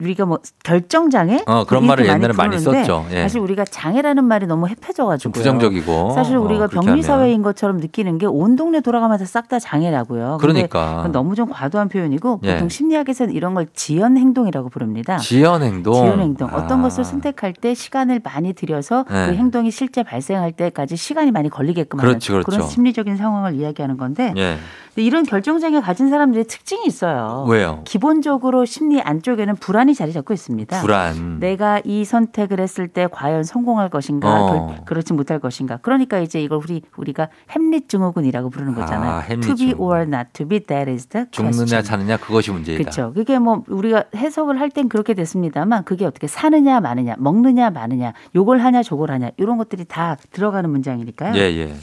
Speaker 9: 우리가 뭐 결정장애
Speaker 1: 어, 그런
Speaker 9: 이렇게
Speaker 1: 말을 옛날에 많이 썼죠. 예.
Speaker 9: 사실 우리가 장애라는 말이 너무 해패져가지고
Speaker 1: 좀 부정적이고.
Speaker 9: 사실 우리가
Speaker 1: 어,
Speaker 9: 병리. 사회인 것처럼 느끼는 게 온 동네 돌아가면서 싹 다 장애라고요.
Speaker 1: 그러니까.
Speaker 9: 너무 좀 과도한 표현이고
Speaker 1: 예.
Speaker 9: 보통 심리학에서는 이런 걸 지연 행동이라고 부릅니다.
Speaker 1: 지연 행동.
Speaker 9: 지연 행동. 어떤
Speaker 1: 아.
Speaker 9: 것을 선택할 때 시간을 많이 들여서
Speaker 1: 네.
Speaker 9: 그 행동이 실제 발생할 때까지 시간이 많이 걸리게끔 하는
Speaker 1: 그렇지, 그렇죠.
Speaker 9: 런 심리적인 상황을 이야기하는 건데
Speaker 1: 예.
Speaker 9: 이런 결정장애 가진 사람들의 특징이 있어요.
Speaker 1: 왜요?
Speaker 9: 기본적으로 심리 안쪽에는 불안 이 자리 잡고 있습니다.
Speaker 1: 불안.
Speaker 9: 내가 이 선택을 했을 때 과연 성공할 것인가,
Speaker 1: 어.
Speaker 9: 결- 그렇지 못할 것인가. 그러니까 이제 이걸 우리 우리가 햄릿 증후군이라고 부르는 거잖아요.
Speaker 1: 아,
Speaker 9: to be or not to be that is the
Speaker 1: 죽느냐
Speaker 9: question.
Speaker 1: 사느냐 그것이 문제이다.
Speaker 9: 그렇죠. 그게 뭐 우리가 해석을 할 땐 그렇게 됐습니다만 그게 어떻게 사느냐 마느냐, 먹느냐 마느냐, 요걸 하냐 저걸 하냐 이런 것들이 다 들어가는 문장이니까요.
Speaker 1: 예, 예.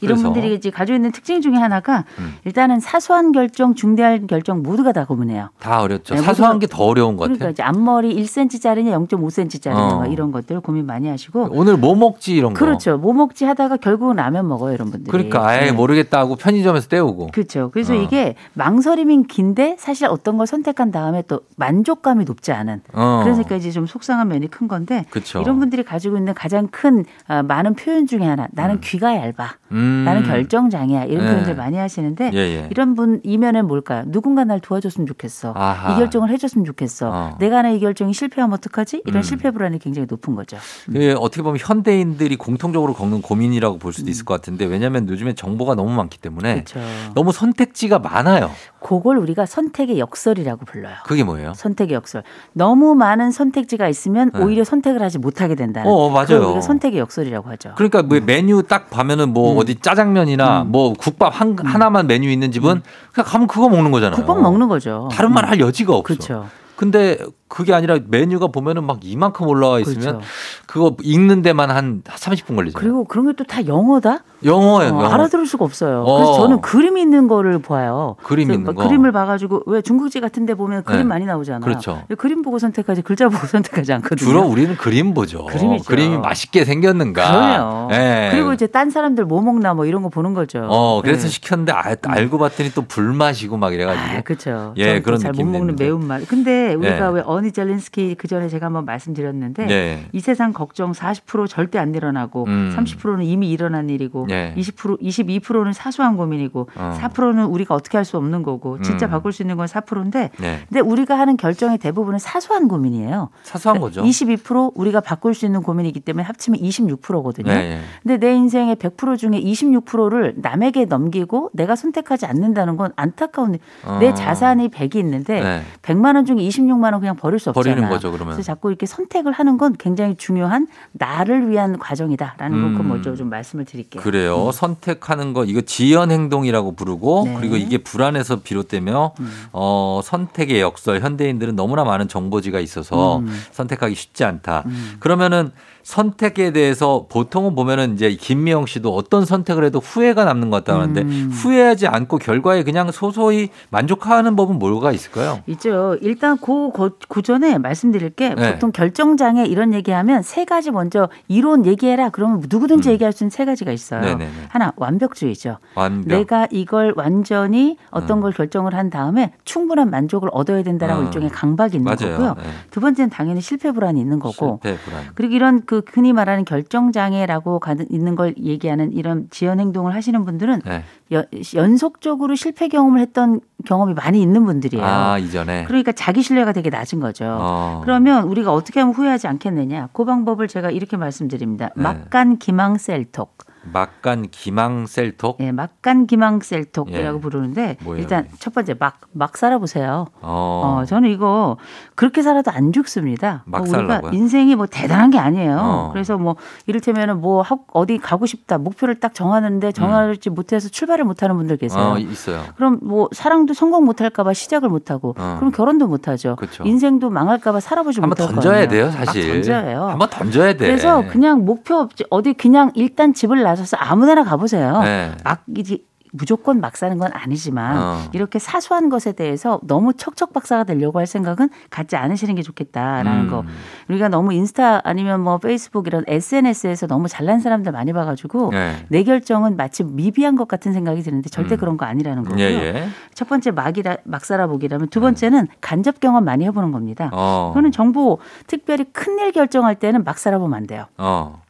Speaker 9: 이런
Speaker 1: 그래서?
Speaker 9: 분들이 이제 가지고 있는 특징 중에 하나가
Speaker 1: 음.
Speaker 9: 일단은 사소한 결정, 중대한 결정 모두가 다 고민해요.
Speaker 1: 다 어렵죠.
Speaker 9: 네,
Speaker 1: 사소한 게 더 어려운 것
Speaker 9: 그러니까
Speaker 1: 같아요.
Speaker 9: 이제 앞머리 1cm짜리냐 0.5cm짜리냐
Speaker 1: 어.
Speaker 9: 막 이런 것들 고민 많이 하시고
Speaker 1: 오늘 뭐 먹지 이런 거.
Speaker 9: 그렇죠. 뭐 먹지 하다가 결국은 라면 먹어요, 이런 분들이.
Speaker 1: 그러니까 아예
Speaker 9: 네.
Speaker 1: 모르겠다 하고 편의점에서 때우고.
Speaker 9: 그렇죠. 그래서
Speaker 1: 어.
Speaker 9: 이게 망설임인 긴데 사실 어떤 걸 선택한 다음에 또 만족감이 높지 않은
Speaker 1: 어.
Speaker 9: 그러니까 이제 좀 속상한 면이 큰 건데
Speaker 1: 그쵸.
Speaker 9: 이런 분들이 가지고 있는 가장 큰 아, 많은 표현 중에 하나 나는 귀가 얇아
Speaker 1: 음.
Speaker 9: 나는 결정 장애야 이런
Speaker 1: 네.
Speaker 9: 표현들 많이 하시는데
Speaker 1: 예, 예.
Speaker 9: 이런 분 이면엔 뭘까요? 누군가 날 도와줬으면 좋겠어.
Speaker 1: 아하.
Speaker 9: 이 결정을 해줬으면 좋겠어.
Speaker 1: 어.
Speaker 9: 내가 하는 이 결정이 실패하면 어떡하지? 이런
Speaker 1: 음.
Speaker 9: 실패 불안이 굉장히 높은 거죠.
Speaker 1: 그게 어떻게 보면 현대인들이 공통적으로 겪는 고민이라고 볼 수도 있을 것 같은데 왜냐하면 요즘에 정보가 너무 많기 때문에
Speaker 9: 그렇죠.
Speaker 1: 너무 선택지가 많아요.
Speaker 9: 그걸 우리가 선택의 역설이라고 불러요.
Speaker 1: 그게 뭐예요?
Speaker 9: 선택의 역설. 너무 많은 선택지가 있으면
Speaker 1: 네.
Speaker 9: 오히려 선택을 하지 못하게 된다는.
Speaker 1: 어, 맞아요.
Speaker 9: 우리가 선택의 역설이라고 하죠.
Speaker 1: 그러니까 뭐 메뉴 딱 보면은 뭐
Speaker 9: 음.
Speaker 1: 어디 짜장면이나 뭐 국밥 한, 하나만 메뉴 있는 집은 그냥 가면 그거 먹는 거잖아요.
Speaker 9: 국밥 먹는 거죠.
Speaker 1: 다른 말 할 여지가 없어.
Speaker 9: 그렇죠.
Speaker 1: 근데 그게 아니라 메뉴가 보면은 막 이만큼 올라와 있으면
Speaker 9: 그렇죠.
Speaker 1: 그거 읽는 데만 한 30분 걸리죠.
Speaker 9: 그리고 그런 게 또 다 영어다?
Speaker 1: 영어예요.
Speaker 9: 어,
Speaker 1: 영어.
Speaker 9: 알아들을 수가 없어요.
Speaker 1: 어.
Speaker 9: 그래서 저는 그림 있는 거를 봐요.
Speaker 1: 그림 있는
Speaker 9: 막
Speaker 1: 거.
Speaker 9: 그림을 봐가지고 왜 중국집 같은 데 보면 그림
Speaker 1: 네.
Speaker 9: 많이 나오잖아요.
Speaker 1: 그렇죠.
Speaker 9: 그림 보고 선택하지 글자 보고 <laughs> 선택하지 않거든요.
Speaker 1: 주로 우리는 그림 보죠.
Speaker 9: 그림이죠.
Speaker 1: 그림이 맛있게 생겼는가.
Speaker 9: 그럼요.
Speaker 1: 예.
Speaker 9: 그리고 이제 딴 사람들 뭐 먹나 뭐 이런 거 보는 거죠.
Speaker 1: 어 그래서
Speaker 9: 네.
Speaker 1: 시켰는데 아, 알고 봤더니 또 불맛이고 막 이래가지고.
Speaker 9: 아, 그렇죠.
Speaker 1: 예, 그런
Speaker 9: 잘못
Speaker 1: 느낌이
Speaker 9: 먹는. 매운맛. 근데 우리가
Speaker 1: 예.
Speaker 9: 왜 어니 젤린스키 그 전에 제가 한번 말씀드렸는데
Speaker 1: 예.
Speaker 9: 이 세상 걱정 40% 절대 안 일어나고
Speaker 1: 음.
Speaker 9: 30%는 이미 일어난 일이고
Speaker 1: 예.
Speaker 9: 20% 22%는 사소한 고민이고
Speaker 1: 어.
Speaker 9: 4%는 우리가 어떻게 할 수 없는 거고 진짜
Speaker 1: 음.
Speaker 9: 바꿀 수 있는 건 4%인데
Speaker 1: 네.
Speaker 9: 근데 우리가 하는 결정의 대부분은 사소한 고민이에요.
Speaker 1: 사소한 거죠.
Speaker 9: 22% 우리가 바꿀 수 있는 고민이기 때문에 합치면 26%거든요.
Speaker 1: 예, 예.
Speaker 9: 근데 내 인생의 100% 중에 26%를 남에게 넘기고 내가 선택하지 않는다는 건 안타까운 일. 내
Speaker 1: 어.
Speaker 9: 자산이 100이 있는데
Speaker 1: 네.
Speaker 9: 100만 원 중에 26만 원 그냥 버릴 수 없잖아.
Speaker 1: 버리는 거죠, 그러면.
Speaker 9: 그래서 자꾸 이렇게 선택을 하는 건 굉장히 중요한 나를 위한 과정이다라는 걸
Speaker 1: 음.
Speaker 9: 그 먼저 좀 말씀을 드릴게요.
Speaker 1: 그래요. 선택하는 거 이거 지연 행동이라고 부르고
Speaker 9: 네.
Speaker 1: 그리고 이게 불안에서 비롯되며 어, 선택의 역설 현대인들은 너무나 많은 정보지가 있어서
Speaker 9: 음.
Speaker 1: 선택하기 쉽지 않다. 그러면은 선택에 대해서 보통은 보면은 이제 김미영 씨도 어떤 선택을 해도 후회가 남는 것 같다고 하는데
Speaker 9: 음.
Speaker 1: 후회하지 않고 결과에 그냥 소소히 만족하는 법은 뭐가 있을까요?
Speaker 9: 있죠. 일단 그 거- 구전에 말씀드릴 게
Speaker 1: 네.
Speaker 9: 보통 결정장애 이런 얘기하면 세 가지 먼저 이론 얘기해라. 그러면 누구든지
Speaker 1: 음.
Speaker 9: 얘기할 수 있는 세 가지가 있어요.
Speaker 1: 네네네.
Speaker 9: 하나 완벽주의죠.
Speaker 1: 완벽.
Speaker 9: 내가 이걸 완전히 어떤
Speaker 1: 음.
Speaker 9: 걸 결정을 한 다음에 충분한 만족을 얻어야 된다라고
Speaker 1: 어.
Speaker 9: 일종의 강박이 있는
Speaker 1: 맞아요.
Speaker 9: 거고요.
Speaker 1: 네.
Speaker 9: 두 번째는 당연히 실패 불안이 있는 거고.
Speaker 1: 실패 불안.
Speaker 9: 그리고 이런 그 흔히 말하는 결정 장애라고 가는- 있는 걸 얘기하는 이런 지연 행동을 하시는 분들은
Speaker 1: 네.
Speaker 9: 연, 연속적으로 실패 경험을 했던 경험이 많이 있는 분들이에요.
Speaker 1: 아, 이전에.
Speaker 9: 그러니까 자기 신뢰가 되게 낮은 거죠.
Speaker 1: 어.
Speaker 9: 그러면 우리가 어떻게 하면 후회하지 않겠느냐? 그 방법을 제가 이렇게 말씀드립니다.
Speaker 1: 네.
Speaker 9: 막간 기망 셀톡.
Speaker 1: 막간 기망 셀톡.
Speaker 9: 예, 막간 기망 셀톡이라고
Speaker 1: 예.
Speaker 9: 부르는데
Speaker 1: 뭐예요,
Speaker 9: 일단? 첫 번째 막 막 살아보세요.
Speaker 1: 어.
Speaker 9: 어, 저는 이거 그렇게 살아도 안 죽습니다.
Speaker 1: 막
Speaker 9: 뭐 우리가
Speaker 1: 살라고요?
Speaker 9: 인생이 뭐 대단한 게 아니에요.
Speaker 1: 어.
Speaker 9: 그래서 뭐 이를테면은 뭐 학- 어디 가고 싶다 목표를 딱 정하는데 정하지 못해서 출발을 못하는 분들 계세요.
Speaker 1: 음. 어, 있어요.
Speaker 9: 그럼 뭐 사랑도 성공 못할까봐 시작을 못하고
Speaker 1: 어.
Speaker 9: 그럼 결혼도 못하죠.
Speaker 1: 그쵸.
Speaker 9: 인생도 망할까봐 살아보지
Speaker 1: 한번
Speaker 9: 못할
Speaker 1: 던져야. 돼요, 사실.
Speaker 9: 막 던져요.
Speaker 1: 한번 던져야 돼.
Speaker 9: 그래서 그냥 목표 어디 그냥 일단 집을 나 서서 아무데나 가보세요.
Speaker 1: 네.
Speaker 9: 막 이제 무조건 막 사는 건 아니지만
Speaker 1: 어.
Speaker 9: 이렇게 사소한 것에 대해서 너무 척척 박사가 되려고 할 생각은 갖지 않으시는 게 좋겠다라는
Speaker 1: 음.
Speaker 9: 거. 우리가 너무 인스타 아니면 뭐 페이스북 이런 SNS에서 너무 잘난 사람들 많이 봐가지고
Speaker 1: 네.
Speaker 9: 내 결정은 마치 미비한 것 같은 생각이 드는데 절대
Speaker 1: 음.
Speaker 9: 그런 거 아니라는 거고요.
Speaker 1: 예, 예.
Speaker 9: 첫 번째 막이라 막 살아보기라면 두 번째는 간접 경험 많이 해보는 겁니다.
Speaker 1: 어.
Speaker 9: 그거는 정보 특별히 큰 일 결정할 때는 막 살아보면 안 돼요.
Speaker 1: 어.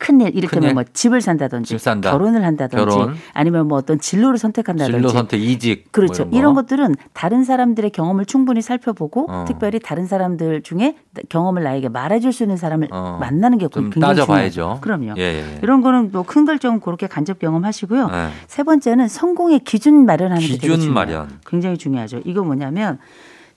Speaker 9: 큰일 이를테면? 뭐 집을 산다든지
Speaker 1: 집 산다.
Speaker 9: 결혼을 한다든지
Speaker 1: 결혼.
Speaker 9: 아니면 뭐 어떤 진로를 선택한다든지
Speaker 1: 진로 선택 이직.
Speaker 9: 그렇죠.
Speaker 1: 뭐
Speaker 9: 이런
Speaker 1: 거.
Speaker 9: 것들은 다른 사람들의 경험을 충분히 살펴보고
Speaker 1: 어.
Speaker 9: 특별히 다른 사람들 중에 경험을 나에게 말해줄 수 있는 사람을
Speaker 1: 어.
Speaker 9: 만나는
Speaker 1: 게좀
Speaker 9: 굉장히
Speaker 1: 따져봐야죠.
Speaker 9: 중요해요. 그럼요.
Speaker 1: 예, 예.
Speaker 9: 이런 거는 뭐 큰 결정 그렇게 간접 경험하시고요.
Speaker 1: 네.
Speaker 9: 세 번째는 성공의 기준 마련하는 게 되게
Speaker 1: 기준
Speaker 9: 중요해요.
Speaker 1: 마련.
Speaker 9: 굉장히 중요하죠. 이거 뭐냐면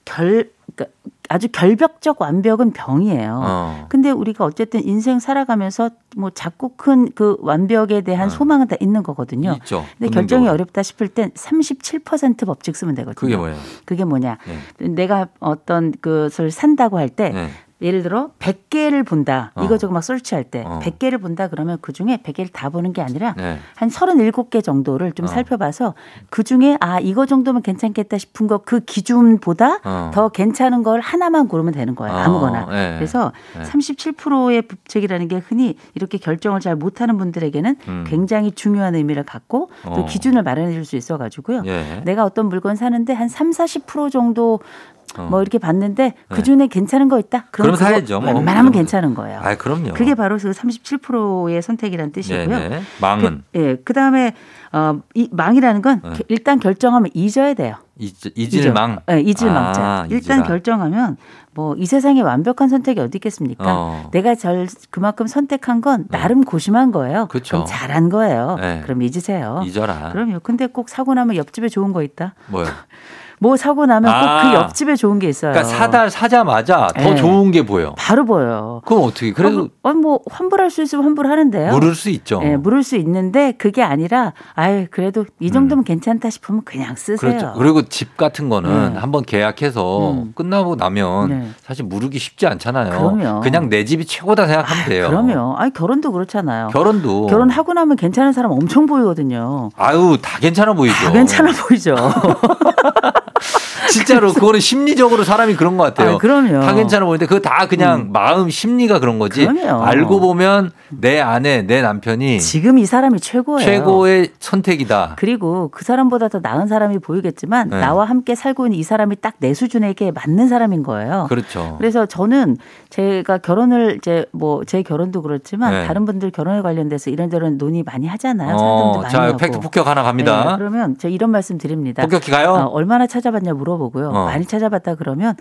Speaker 9: 결 그러니까 아주 결벽적 완벽은 병이에요.
Speaker 1: 어.
Speaker 9: 근데 우리가 어쨌든 인생 살아가면서 뭐 작고 큰 그 완벽에 대한
Speaker 1: 어.
Speaker 9: 소망은 다 있는 거거든요.
Speaker 1: 있죠.
Speaker 9: 근데 결정이. 어렵다 싶을 땐 37% 법칙 쓰면 되거든요.
Speaker 1: 그게 뭐예요?
Speaker 9: 그게 뭐냐?
Speaker 1: 네.
Speaker 9: 내가 어떤 것을 산다고 할때
Speaker 1: 네.
Speaker 9: 예를 들어 100개를 본다.
Speaker 1: 어.
Speaker 9: 이거저거 막 설치할 때
Speaker 1: 어.
Speaker 9: 100개를 본다 그러면 그중에 100개를 다 보는 게 아니라
Speaker 1: 네.
Speaker 9: 한 37개 정도를 좀
Speaker 1: 어.
Speaker 9: 살펴봐서 그중에 아 이거 정도면 괜찮겠다 싶은 거 그 기준보다
Speaker 1: 어.
Speaker 9: 더 괜찮은 걸 하나만 고르면 되는 거예요.
Speaker 1: 어,
Speaker 9: 아무거나.
Speaker 1: 네.
Speaker 9: 그래서
Speaker 1: 네.
Speaker 9: 37%의 법칙이라는 게 흔히 이렇게 결정을 잘 못하는 분들에게는
Speaker 1: 음.
Speaker 9: 굉장히 중요한 의미를 갖고 또
Speaker 1: 어.
Speaker 9: 기준을 마련해 줄 수 있어 가지고요.
Speaker 1: 예.
Speaker 9: 내가 어떤 물건 사는데 한 3, 40% 정도
Speaker 1: 어.
Speaker 9: 뭐 이렇게 봤는데 그 중에 괜찮은 거 있다.
Speaker 1: 그럼 사야죠, 뭐.
Speaker 9: 웬만하면
Speaker 1: 그러면.
Speaker 9: 괜찮은 거예요.
Speaker 1: 아, 그럼요.
Speaker 9: 그게 바로 그 37%의 선택이라는 뜻이고요.
Speaker 1: 네네. 망은
Speaker 9: 그, 예, 그다음에 어, 이 망이라는 건
Speaker 1: 네.
Speaker 9: 일단 결정하면 잊어야 돼요.
Speaker 1: 잊- 잊을망.
Speaker 9: 예, 잊을망자.
Speaker 1: 아,
Speaker 9: 일단
Speaker 1: 잊으라.
Speaker 9: 결정하면 뭐 이 세상에 완벽한 선택이 어디 있겠습니까?
Speaker 1: 어.
Speaker 9: 내가 절 그만큼 선택한 건 나름 고심한 거예요.
Speaker 1: 그쵸.
Speaker 9: 럼 잘한 거예요.
Speaker 1: 네.
Speaker 9: 그럼 잊으세요.
Speaker 1: 잊어라.
Speaker 9: 그럼요. 근데 꼭 사고 나면 옆집에 좋은 거 있다.
Speaker 1: 뭐요? <laughs>
Speaker 9: 뭐 사고 나면 꼭
Speaker 1: 아.
Speaker 9: 그 옆집에 좋은 게 있어요.
Speaker 1: 그러니까 사다 사자마자 더
Speaker 9: 네.
Speaker 1: 좋은 게 보여.
Speaker 9: 바로 보여요.
Speaker 1: 그럼 어떻게? 그래도
Speaker 9: 어, 뭐 환불할 수 있으면 환불하는데요.
Speaker 1: 물을 수 있죠.
Speaker 9: 예, 물을 수 있는데 그게 아니라 아유 그래도 이 정도면 괜찮다 싶으면 그냥 쓰세요.
Speaker 1: 음. 그렇죠. 그리고 집 같은 거는
Speaker 9: 네.
Speaker 1: 한번 계약해서
Speaker 9: 음.
Speaker 1: 끝나고 나면
Speaker 9: 네.
Speaker 1: 사실 무르기 쉽지 않잖아요.
Speaker 9: 그럼요.
Speaker 1: 그냥 내 집이 최고다 생각하면 돼요.
Speaker 9: 그럼요. 아니 결혼도 그렇잖아요.
Speaker 1: 결혼도
Speaker 9: 결혼하고 나면 괜찮은 사람 엄청 보이거든요.
Speaker 1: 아유 다 괜찮아 보이죠.
Speaker 9: 다 괜찮아 보이죠. <laughs>
Speaker 1: 진짜로 그거는 심리적으로 사람이 그런 것 같아요.
Speaker 9: 아, 그럼요.
Speaker 1: 다 괜찮아 보이는데 그거 다 그냥
Speaker 9: 음.
Speaker 1: 마음 심리가 그런 거지.
Speaker 9: 그럼요.
Speaker 1: 알고 보면 내 아내 내 남편이
Speaker 9: 지금 이 사람이 최고예요.
Speaker 1: 최고의 선택이다.
Speaker 9: 그리고 그 사람보다 더 나은 사람이 보이겠지만
Speaker 1: 네.
Speaker 9: 나와 함께 살고 있는 이 사람이 딱 내 수준에게 맞는 사람인 거예요.
Speaker 1: 그렇죠.
Speaker 9: 그래서 저는 제가 결혼을 이제 뭐 제 결혼도 그렇지만
Speaker 1: 네.
Speaker 9: 다른 분들 결혼에 관련돼서 이런저런 논의 많이 하잖아요.
Speaker 1: 어,
Speaker 9: 많이
Speaker 1: 자
Speaker 9: 하고.
Speaker 1: 팩트 폭격 하나 갑니다.
Speaker 9: 네, 그러면 제가 이런 말씀 드립니다.
Speaker 1: 폭격기 가요?
Speaker 9: 어, 얼마나 찾아봤냐 물어보 고요.
Speaker 1: 어.
Speaker 9: 많이 찾아봤다 그러면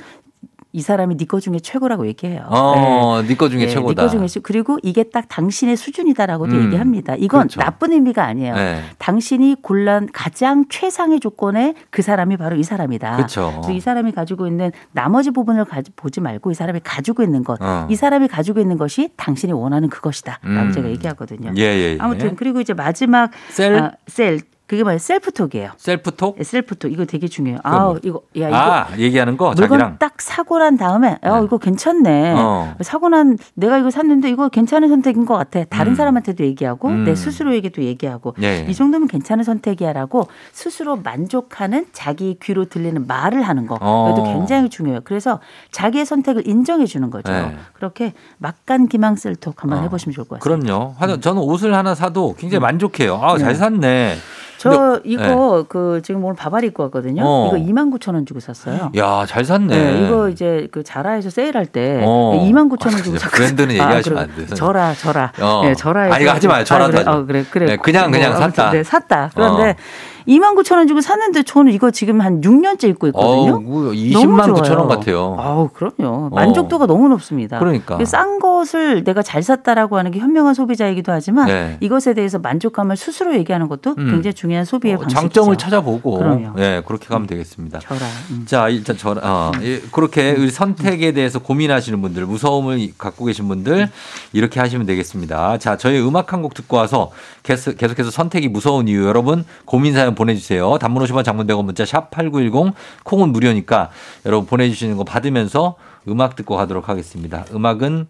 Speaker 9: 이 사람이 네거 중에 최고라고 얘기해요.
Speaker 1: 어, 네거 중에
Speaker 9: 네,
Speaker 1: 최고다.
Speaker 9: 네거 중에 최- 그리고 이게 딱 당신의 수준이다라고도
Speaker 1: 음,
Speaker 9: 얘기합니다. 이건
Speaker 1: 그렇죠.
Speaker 9: 나쁜 의미가 아니에요.
Speaker 1: 네.
Speaker 9: 당신이 골란 가장 최상의 조건의 그 사람이 바로 이 사람이다.
Speaker 1: 그렇죠.
Speaker 9: 이 사람이 가지고 있는 나머지 부분을 가지, 보지 말고 이 사람이 가지고 있는 것,
Speaker 1: 어.
Speaker 9: 이 사람이 가지고 있는 것이 당신이 원하는 그것이다 라고
Speaker 1: 음.
Speaker 9: 제가 얘기하거든요.
Speaker 1: 예, 예, 예.
Speaker 9: 아무튼 그리고 이제 마지막
Speaker 1: 셀?
Speaker 9: 아, 셀 그게 뭐예요? 셀프톡이에요.
Speaker 1: 셀프톡?
Speaker 9: 셀프톡 이거 되게 중요해요.
Speaker 1: 그건
Speaker 9: 아
Speaker 1: 뭐?
Speaker 9: 이거 야 이거
Speaker 1: 아, 얘기하는 거
Speaker 9: 물건
Speaker 1: 자기랑.
Speaker 9: 딱 사고 난 다음에 야
Speaker 1: 네.
Speaker 9: 이거 괜찮네.
Speaker 1: 어.
Speaker 9: 사고 난 내가 이거 샀는데 이거 괜찮은 선택인 것 같아. 다른
Speaker 1: 음.
Speaker 9: 사람한테도 얘기하고
Speaker 1: 음.
Speaker 9: 내 스스로에게도 얘기하고
Speaker 1: 예, 예.
Speaker 9: 이 정도면 괜찮은 선택이야라고 스스로 만족하는 자기 귀로 들리는 말을 하는 거
Speaker 1: 어.
Speaker 9: 이것도 굉장히 중요해요. 그래서 자기의 선택을 인정해 주는 거죠.
Speaker 1: 네.
Speaker 9: 그렇게 막간 기망 셀톡 한번
Speaker 1: 어.
Speaker 9: 해보시면 좋을 것 같습니다.
Speaker 1: 그럼요. 저는 옷을 하나 사도 굉장히 만족해요. 아, 잘
Speaker 9: 네.
Speaker 1: 샀네.
Speaker 9: 저 이거 그 지금 오늘 바바리 입고 왔거든요.
Speaker 1: 어.
Speaker 9: 이거 2만 9천 원 주고 샀어요.
Speaker 1: 야, 잘 샀네.
Speaker 9: 네, 이거 이제 그 자라에서 세일할 때
Speaker 1: 어.
Speaker 9: 2만 9천 원
Speaker 1: 아,
Speaker 9: 주고
Speaker 1: 그래.
Speaker 9: 샀거든요.
Speaker 1: 브랜드는 얘기하시면
Speaker 9: 아,
Speaker 1: 안 돼요.
Speaker 9: 저라 저라.
Speaker 1: 어.
Speaker 9: 네, 저라에서.
Speaker 1: 아, 이거 하지 마요. 저라도
Speaker 9: 그래.
Speaker 1: 하지 마.
Speaker 9: 어, 그래 그래.
Speaker 1: 네, 그냥, 그냥
Speaker 9: 뭐,
Speaker 1: 샀다.
Speaker 9: 네, 샀다. 그런데
Speaker 1: 어.
Speaker 9: 2만 9천 원 주고 샀는데 저는 이거 지금 한 6년째 입고 있거든요.
Speaker 1: 뭐 20만
Speaker 9: 너무
Speaker 1: 9천 원. 같아요.
Speaker 9: 아우 그럼요.
Speaker 1: 어.
Speaker 9: 만족도가 너무 높습니다.
Speaker 1: 그러니까.
Speaker 9: 싼 것을 내가 잘 샀다라고 하는 게 현명한 소비자이기도 하지만
Speaker 1: 네.
Speaker 9: 이것에 대해서 만족감을 스스로 얘기하는 것도
Speaker 1: 음.
Speaker 9: 굉장히 중요한 소비의
Speaker 1: 어,
Speaker 9: 방식이죠.
Speaker 1: 장점을 찾아보고
Speaker 9: 그럼요.
Speaker 1: 예, 그렇게 가면 되겠습니다.
Speaker 9: 저라. 음.
Speaker 1: 자, 일단 저 어, 예, 그렇게 우리 선택에 대해서 고민하시는 분들, 무서움을 갖고 계신 분들 이렇게 하시면 되겠습니다. 자, 저희 음악 한 곡 듣고 와서 계속, 계속해서 선택이 무서운 이유 여러분 고민 사연 보내주세요. 단문 50원, 장문 100원 문자 샵 #8910 콩은 무료니까 여러분 보내주시는 거 받으면서 음악 듣고 가도록 하겠습니다. 음악은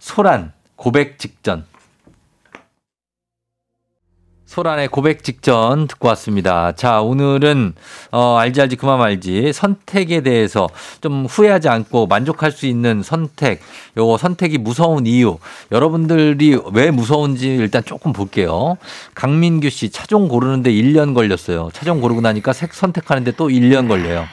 Speaker 1: 소란 고백 직전. 소란의 고백 직전 듣고 왔습니다. 자, 오늘은 어, 알지 알지 그만 말지 선택에 대해서 좀 후회하지 않고 만족할 수 있는 선택, 요거 선택이 무서운 이유, 여러분들이 왜 무서운지 일단 조금 볼게요. 강민규 씨 차종 고르는데 1년 걸렸어요. 차종 고르고 나니까 색 선택하는데 또 1년 걸려요.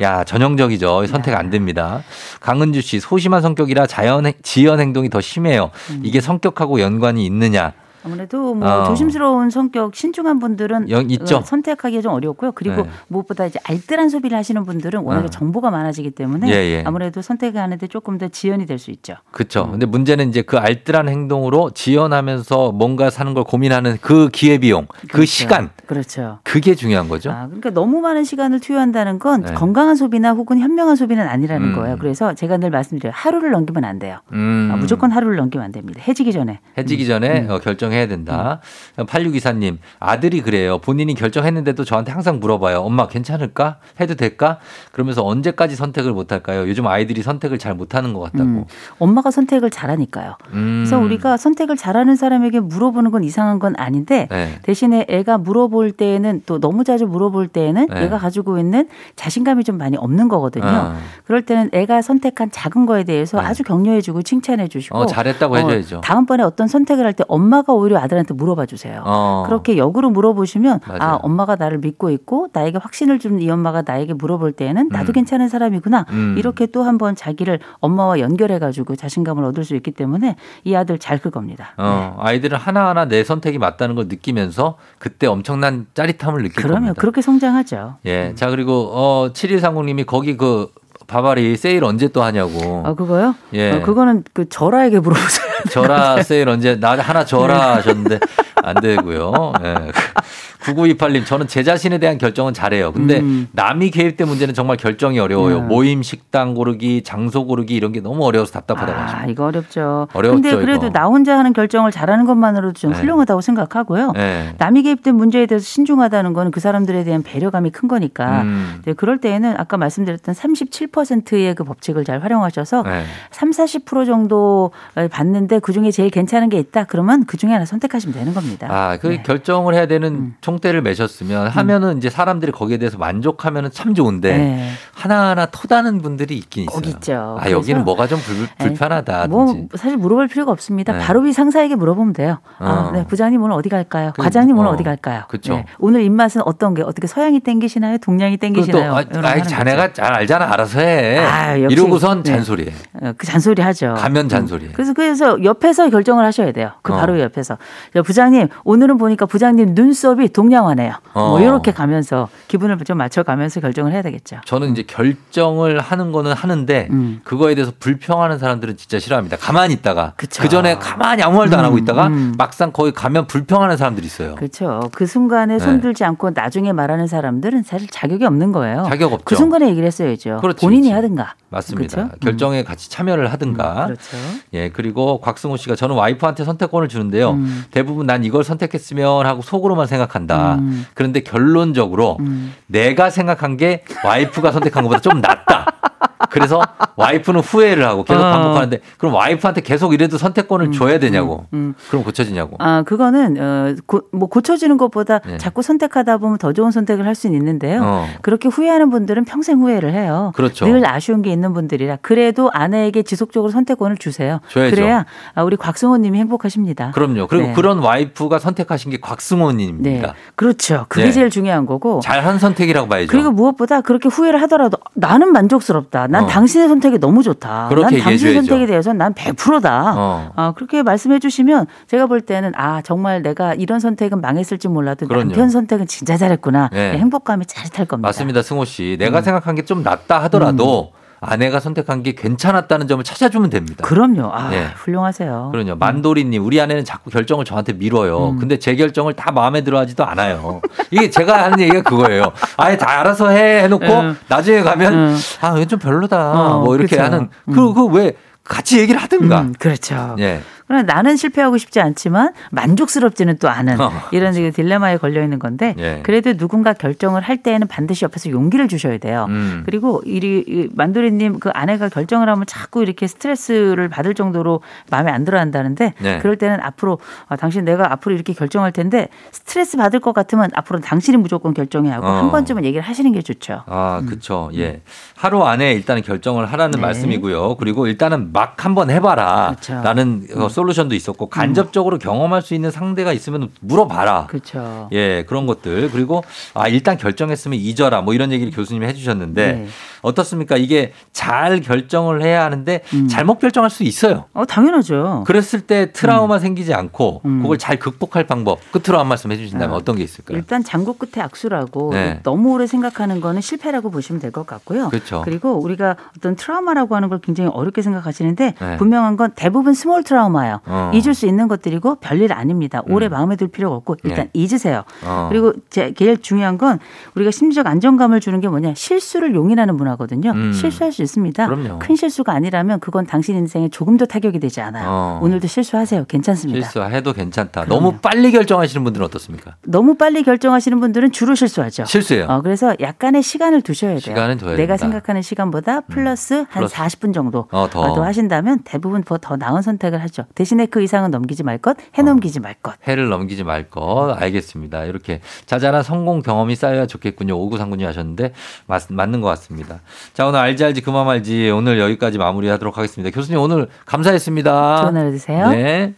Speaker 1: 야, 전형적이죠. 선택 안 됩니다. 강은주 씨 소심한 성격이라 자연 지연 행동이 더 심해요. 이게 성격하고 연관이 있느냐?
Speaker 9: 아무래도 뭐
Speaker 1: 어.
Speaker 9: 조심스러운 성격 신중한 분들은
Speaker 1: 영- 있죠.
Speaker 9: 어, 선택하기가 좀 어렵고요. 그리고
Speaker 1: 네.
Speaker 9: 무엇보다 이제 알뜰한 소비를 하시는 분들은 워낙에
Speaker 1: 어.
Speaker 9: 정보가 많아지기 때문에
Speaker 1: 예, 예.
Speaker 9: 아무래도 선택하는데 조금 더 지연이 될 수 있죠.
Speaker 1: 그렇죠. 근데 문제는 이제 그 알뜰한 행동으로 지연하면서 뭔가 사는 걸 고민하는 그 기회 비용, 그
Speaker 9: 그렇죠.
Speaker 1: 시간,
Speaker 9: 그렇죠.
Speaker 1: 그게 중요한 거죠.
Speaker 9: 아, 그러니까 너무 많은 시간을 투여한다는 건
Speaker 1: 네.
Speaker 9: 건강한 소비나 혹은 현명한 소비는 아니라는
Speaker 1: 음.
Speaker 9: 거예요. 그래서 제가 늘 말씀드려요. 하루를 넘기면 안 돼요.
Speaker 1: 음.
Speaker 9: 아, 무조건 하루를 넘기면 안 됩니다. 해지기 전에.
Speaker 1: 해지기 전에 어, 결정해야 된다. 8624님, 아들이 그래요. 본인이 결정했는데도 저한테 항상 물어봐요. 엄마 괜찮을까? 해도 될까? 그러면서 언제까지 선택을 못 할까요? 요즘 아이들이 선택을 잘 못하는 것 같다고.
Speaker 9: 음. 엄마가 선택을 잘하니까요.
Speaker 1: 음.
Speaker 9: 그래서 우리가 선택을 잘하는 사람에게 물어보는 건 이상한 건 아닌데
Speaker 1: 네.
Speaker 9: 대신에 애가 물어 볼 때에는 또 너무 자주 물어볼 때에는
Speaker 1: 네.
Speaker 9: 얘가 가지고 있는 자신감이 좀 많이 없는 거거든요.
Speaker 1: 어.
Speaker 9: 그럴 때는 애가 선택한 작은 거에 대해서
Speaker 1: 네.
Speaker 9: 아주 격려해주고 칭찬해주시고
Speaker 1: 어, 잘했다고 해줘야죠.
Speaker 9: 다음번에 어떤 선택을 할 때 엄마가 오히려 아들한테 물어봐 주세요.
Speaker 1: 어.
Speaker 9: 그렇게 역으로 물어보시면 아
Speaker 1: 맞아요.
Speaker 9: 엄마가 나를 믿고 있고 나에게 확신을 준 이 엄마가 나에게 물어볼 때에는 나도
Speaker 1: 음.
Speaker 9: 괜찮은 사람이구나
Speaker 1: 음.
Speaker 9: 이렇게 또 한번 자기를 엄마와 연결해 가지고 자신감을 얻을 수 있기 때문에 이 아들 잘 클 겁니다.
Speaker 1: 어, 아이들은 하나하나 내 선택이 맞다는 걸 느끼면서 그때 엄청난 짜릿함을 느낄
Speaker 9: 그러면
Speaker 1: 겁니다.
Speaker 9: 그렇게 성장하죠.
Speaker 1: 예. 자, 그리고 어 7130님이 거기 그 바바리 세일 언제 또 하냐고.
Speaker 9: 아 그거요?
Speaker 1: 예.
Speaker 9: 어, 그거는 그 저라에게 물어보세요.
Speaker 1: 저라 세일 언제 나 하나 저라
Speaker 9: 네.
Speaker 1: 하셨는데 <laughs> 안 되고요. 예. <laughs> 9928님 저는 제 자신에 대한 결정은 잘해요. 근데
Speaker 9: 음.
Speaker 1: 남이 개입된 문제는 정말 결정이 어려워요.
Speaker 9: 음.
Speaker 1: 모임 식당 고르기, 장소 고르기 이런 게 너무 어려워서 답답하다고
Speaker 9: 아,
Speaker 1: 하십니다.
Speaker 9: 이거 어렵죠.
Speaker 1: 어려웠죠,
Speaker 9: 근데 그래도
Speaker 1: 이거.
Speaker 9: 나 혼자 하는 결정을 잘하는 것만으로도 좀
Speaker 1: 네.
Speaker 9: 훌륭하다고 생각하고요.
Speaker 1: 예.
Speaker 9: 남이 개입된 문제에 대해서 신중하다는 거는 그 사람들에 대한 배려감이 큰 거니까.
Speaker 1: 음.
Speaker 9: 이제 그럴 때에는 아까 말씀드렸던 37%의 그 법칙을 잘 활용하셔서
Speaker 1: 예.
Speaker 9: 3, 40% 정도 받는데 그 중에 제일 괜찮은 게 있다. 그러면 그 중에 하나 선택하시면 되는 겁니다.
Speaker 1: 아, 그
Speaker 9: 네.
Speaker 1: 결정을 해야 되는
Speaker 9: 음.
Speaker 1: 총대를 매셨으면 하면은 이제 사람들이 거기에 대해서 만족하면은 참 좋은데
Speaker 9: 네.
Speaker 1: 하나하나 터다는 분들이 있긴 있어요.
Speaker 9: 꼭 있죠.
Speaker 1: 아, 여기는 뭐가 좀 불, 불편하다.
Speaker 9: 뭐 사실 물어볼 필요가 없습니다.
Speaker 1: 네.
Speaker 9: 바로 위 상사에게 물어보면 돼요. 아,
Speaker 1: 어.
Speaker 9: 네, 부장님 오늘 어디 갈까요?
Speaker 1: 그,
Speaker 9: 과장님 오늘
Speaker 1: 어.
Speaker 9: 어. 디 갈까요?
Speaker 1: 그쵸.
Speaker 9: 네, 오늘 입맛은 어떤 게 어떻게 서양이 땡기시나요? 동양이 땡기시나요?
Speaker 1: 아,
Speaker 9: 거
Speaker 1: 아이,
Speaker 9: 하는
Speaker 1: 자네가. 잘 알잖아. 알아서 해.
Speaker 9: 아, 역시.
Speaker 1: 이러고선
Speaker 9: 네.
Speaker 1: 잔소리해.
Speaker 9: 어, 그 잔소리 하죠.
Speaker 1: 가면 잔소리.
Speaker 9: 음. 그래서 그래서 옆에서 결정을 하셔야 돼요. 그
Speaker 1: 어.
Speaker 9: 바로 옆에서 저 부장님 오늘은 보니까 부장님 눈썹이 동양화네요.
Speaker 1: 어.
Speaker 9: 뭐 이렇게 가면서 기분을 좀 맞춰가면서 결정을 해야 되겠죠.
Speaker 1: 저는 이제 결정을 하는 거는 하는데
Speaker 9: 음.
Speaker 1: 그거에 대해서 불평하는 사람들은 진짜 싫어합니다. 가만히 있다가.
Speaker 9: 그
Speaker 1: 전에 가만히 아무 말도 안 하고
Speaker 9: 음,
Speaker 1: 있다가
Speaker 9: 음.
Speaker 1: 막상 거기 가면 불평하는 사람들이 있어요.
Speaker 9: 그렇죠. 그 순간에
Speaker 1: 네.
Speaker 9: 손들지 않고 나중에 말하는 사람들은 사실 자격이 없는 거예요.
Speaker 1: 자격 없죠.
Speaker 9: 그 순간에 얘기를 했어야죠.
Speaker 1: 그렇지,
Speaker 9: 본인이
Speaker 1: 그렇지.
Speaker 9: 하든가.
Speaker 1: 맞습니다.
Speaker 9: 그렇죠?
Speaker 1: 결정에 같이 참여를 하든가.
Speaker 9: 그렇죠.
Speaker 1: 예, 그리고 곽승호 씨가 저는 와이프한테 선택권을 주는데요.
Speaker 9: 음.
Speaker 1: 대부분 난 이걸 선택했으면 하고 속으로만 생각한다.
Speaker 9: 음.
Speaker 1: 그런데 결론적으로
Speaker 9: 음.
Speaker 1: 내가 생각한 게 와이프가 선택한 것보다 좀 낫다. <laughs> 그래서 와이프는 후회를 하고 계속
Speaker 9: 어.
Speaker 1: 반복하는데 그럼 와이프한테 계속 이래도 선택권을 줘야 되냐고.
Speaker 9: 음.
Speaker 1: 그럼 고쳐지냐고.
Speaker 9: 아, 그거는 어, 고, 뭐 고쳐지는 것보다
Speaker 1: 네.
Speaker 9: 자꾸 선택하다 보면 더 좋은 선택을 할 수는 있는데요.
Speaker 1: 어.
Speaker 9: 그렇게 후회하는 분들은 평생 후회를 해요.
Speaker 1: 그렇죠.
Speaker 9: 늘 아쉬운 게 있는 분들이라 그래도 아내에게 지속적으로 선택권을 주세요.
Speaker 1: 줘야죠.
Speaker 9: 그래야 아, 우리 곽승호 님이 행복하십니다.
Speaker 1: 그럼요. 그리고
Speaker 9: 네.
Speaker 1: 그런 와이프가 선택하신 게
Speaker 9: 네,
Speaker 1: 곽승호 님입니다.
Speaker 9: 그렇죠. 그게
Speaker 1: 네.
Speaker 9: 제일 중요한 거고.
Speaker 1: 잘한 선택이라고 봐야죠.
Speaker 9: 그리고 무엇보다 그렇게 후회를 하더라도 나는 만족스럽다. 난
Speaker 1: 어.
Speaker 9: 당신의 선택이 너무 좋다. 난 당신. 선택에 대해서 난 100%다.
Speaker 1: 어.
Speaker 9: 아, 그렇게 말씀해 주시면 제가 볼 때는 아, 정말 내가 이런 선택은 망했을지 몰라도
Speaker 1: 그럼요.
Speaker 9: 남편 선택은 진짜 잘했구나.
Speaker 1: 네.
Speaker 9: 행복감이 짜릿할 겁니다.
Speaker 1: 맞습니다, 승호 씨.
Speaker 9: 음.
Speaker 1: 내가 생각한 게 좀 낫다 하더라도 아내가 선택한 게 괜찮았다는 점을 찾아주면 됩니다.
Speaker 9: 그럼요. 아,
Speaker 1: 네.
Speaker 9: 훌륭하세요.
Speaker 1: 그럼요. 만도리님, 우리 아내는 자꾸 결정을 저한테 미뤄요.
Speaker 9: 음.
Speaker 1: 근데 제 결정을 다 마음에 들어 하지도 않아요. 이게 제가 하는 얘기가 그거예요. 아예 다 알아서 해 해놓고
Speaker 9: 음.
Speaker 1: 나중에 가면
Speaker 9: 음.
Speaker 1: 아, 이건 좀 별로다.
Speaker 9: 어,
Speaker 1: 뭐 이렇게
Speaker 9: 그쵸.
Speaker 1: 하는
Speaker 9: 음.
Speaker 1: 그, 그 왜 같이 얘기를 하든가.
Speaker 9: 음, 그렇죠.
Speaker 1: 예.
Speaker 9: 그러나 나는 실패하고 싶지 않지만 만족스럽지는 또 않은
Speaker 1: 어,
Speaker 9: 이런 지금 딜레마에 걸려 있는 건데
Speaker 1: 예.
Speaker 9: 그래도 누군가 결정을 할 때에는 반드시 옆에서 용기를 주셔야 돼요.
Speaker 1: 음.
Speaker 9: 그리고 이, 이 만도리님 그 아내가 결정을 하면 자꾸 이렇게 스트레스를 받을 정도로 마음에 안 들어 한다는데
Speaker 1: 네.
Speaker 9: 그럴 때는 앞으로 아, 당신 내가 앞으로 이렇게 결정할 텐데 스트레스 받을 것 같으면 앞으로 당신이 무조건 결정해야 하고
Speaker 1: 어.
Speaker 9: 한 번쯤은 얘기를 하시는 게 좋죠.
Speaker 1: 아, 그쵸. 예. 하루 안에 일단은 결정을 하라는
Speaker 9: 네.
Speaker 1: 말씀이고요. 그리고 일단은 막 한번 해봐라.
Speaker 9: 그렇죠. 음.
Speaker 1: 라는 어, 솔루션도 있었고, 간접적으로 경험할 수 있는 상대가 있으면 물어봐라.
Speaker 9: 그렇죠.
Speaker 1: 예, 그런 것들. 그리고 아, 일단 결정했으면 잊어라. 뭐 이런 얘기를 교수님이 해 주셨는데
Speaker 9: 네.
Speaker 1: 어떻습니까? 이게 잘 결정을 해야 하는데
Speaker 9: 음.
Speaker 1: 잘못 결정할 수 있어요.
Speaker 9: 어 당연하죠.
Speaker 1: 그랬을 때 트라우마 생기지 않고
Speaker 9: 음.
Speaker 1: 그걸 잘 극복할 방법 끝으로 한 말씀 해 주신다면
Speaker 9: 아,
Speaker 1: 어떤 게 있을까요?
Speaker 9: 일단 장고 끝에 악수라고
Speaker 1: 네.
Speaker 9: 너무 오래 생각하는 거는 실패라고 보시면 될 것 같고요.
Speaker 1: 그렇죠.
Speaker 9: 그리고 우리가 어떤 트라우마라고 하는 걸 굉장히 어렵게 생각하시는데
Speaker 1: 네.
Speaker 9: 분명한 건 대부분 small 트라우마예요.
Speaker 1: 어.
Speaker 9: 잊을 수 있는 것들이고 별일 아닙니다. 오래
Speaker 1: 음.
Speaker 9: 마음에 둘 필요가 없고 일단
Speaker 1: 네.
Speaker 9: 잊으세요.
Speaker 1: 어.
Speaker 9: 그리고 제, 제일 중요한 건 우리가 심리적 안정감을 주는 게 뭐냐 실수를 용인하는 문화거든요.
Speaker 1: 음.
Speaker 9: 실수할 수 있습니다.
Speaker 1: 그럼요.
Speaker 9: 큰 실수가 아니라면 그건 당신 인생에 조금도 타격이 되지 않아요.
Speaker 1: 어.
Speaker 9: 오늘도 실수하세요. 괜찮습니다.
Speaker 1: 실수해도 괜찮다.
Speaker 9: 그럼요.
Speaker 1: 너무 빨리 결정하시는 분들은 어떻습니까?
Speaker 9: 너무 빨리 결정하시는 분들은 주로 실수하죠.
Speaker 1: 실수예요.
Speaker 9: 어, 그래서 약간의 시간을 두셔야 돼요.
Speaker 1: 시간은 둬야
Speaker 9: 내가
Speaker 1: 된다. 음.
Speaker 9: 생각하는 시간보다 플러스 한
Speaker 1: 플러스.
Speaker 9: 40분 정도
Speaker 1: 어, 더.
Speaker 9: 어, 더 하신다면 대부분 더, 더 나은 선택을 하죠. 대신에 그 이상은 넘기지 말 것, 해 넘기지 말 것.
Speaker 1: 해를 넘기지 말 것. 알겠습니다. 이렇게 자잘한 성공 경험이 쌓여야 좋겠군요. 오구상군이 하셨는데 맞, 맞는 것 같습니다. 자 오늘 알지 알지 그만 말지 오늘 여기까지 마무리하도록 하겠습니다. 교수님 오늘 감사했습니다.
Speaker 9: 좋은 하루 되세요.
Speaker 1: 네.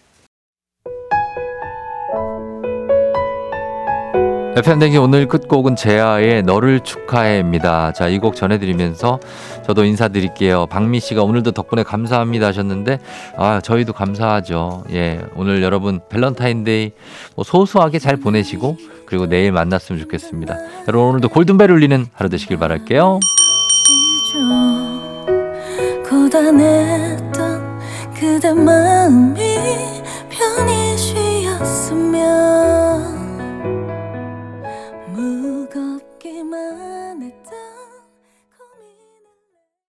Speaker 1: FM댕기 오늘 끝곡은 제아의 너를 축하해입니다. 자, 이 곡 전해드리면서 저도 인사드릴게요. 박미 씨가 오늘도 덕분에 감사합니다 하셨는데, 아, 저희도 감사하죠. 예. 오늘 여러분 밸런타인데이 뭐 소소하게 잘 보내시고, 그리고 내일 만났으면 좋겠습니다. 여러분 오늘도 골든벨 울리는 하루 되시길 바랄게요.
Speaker 5: 고단했던 그대 마음이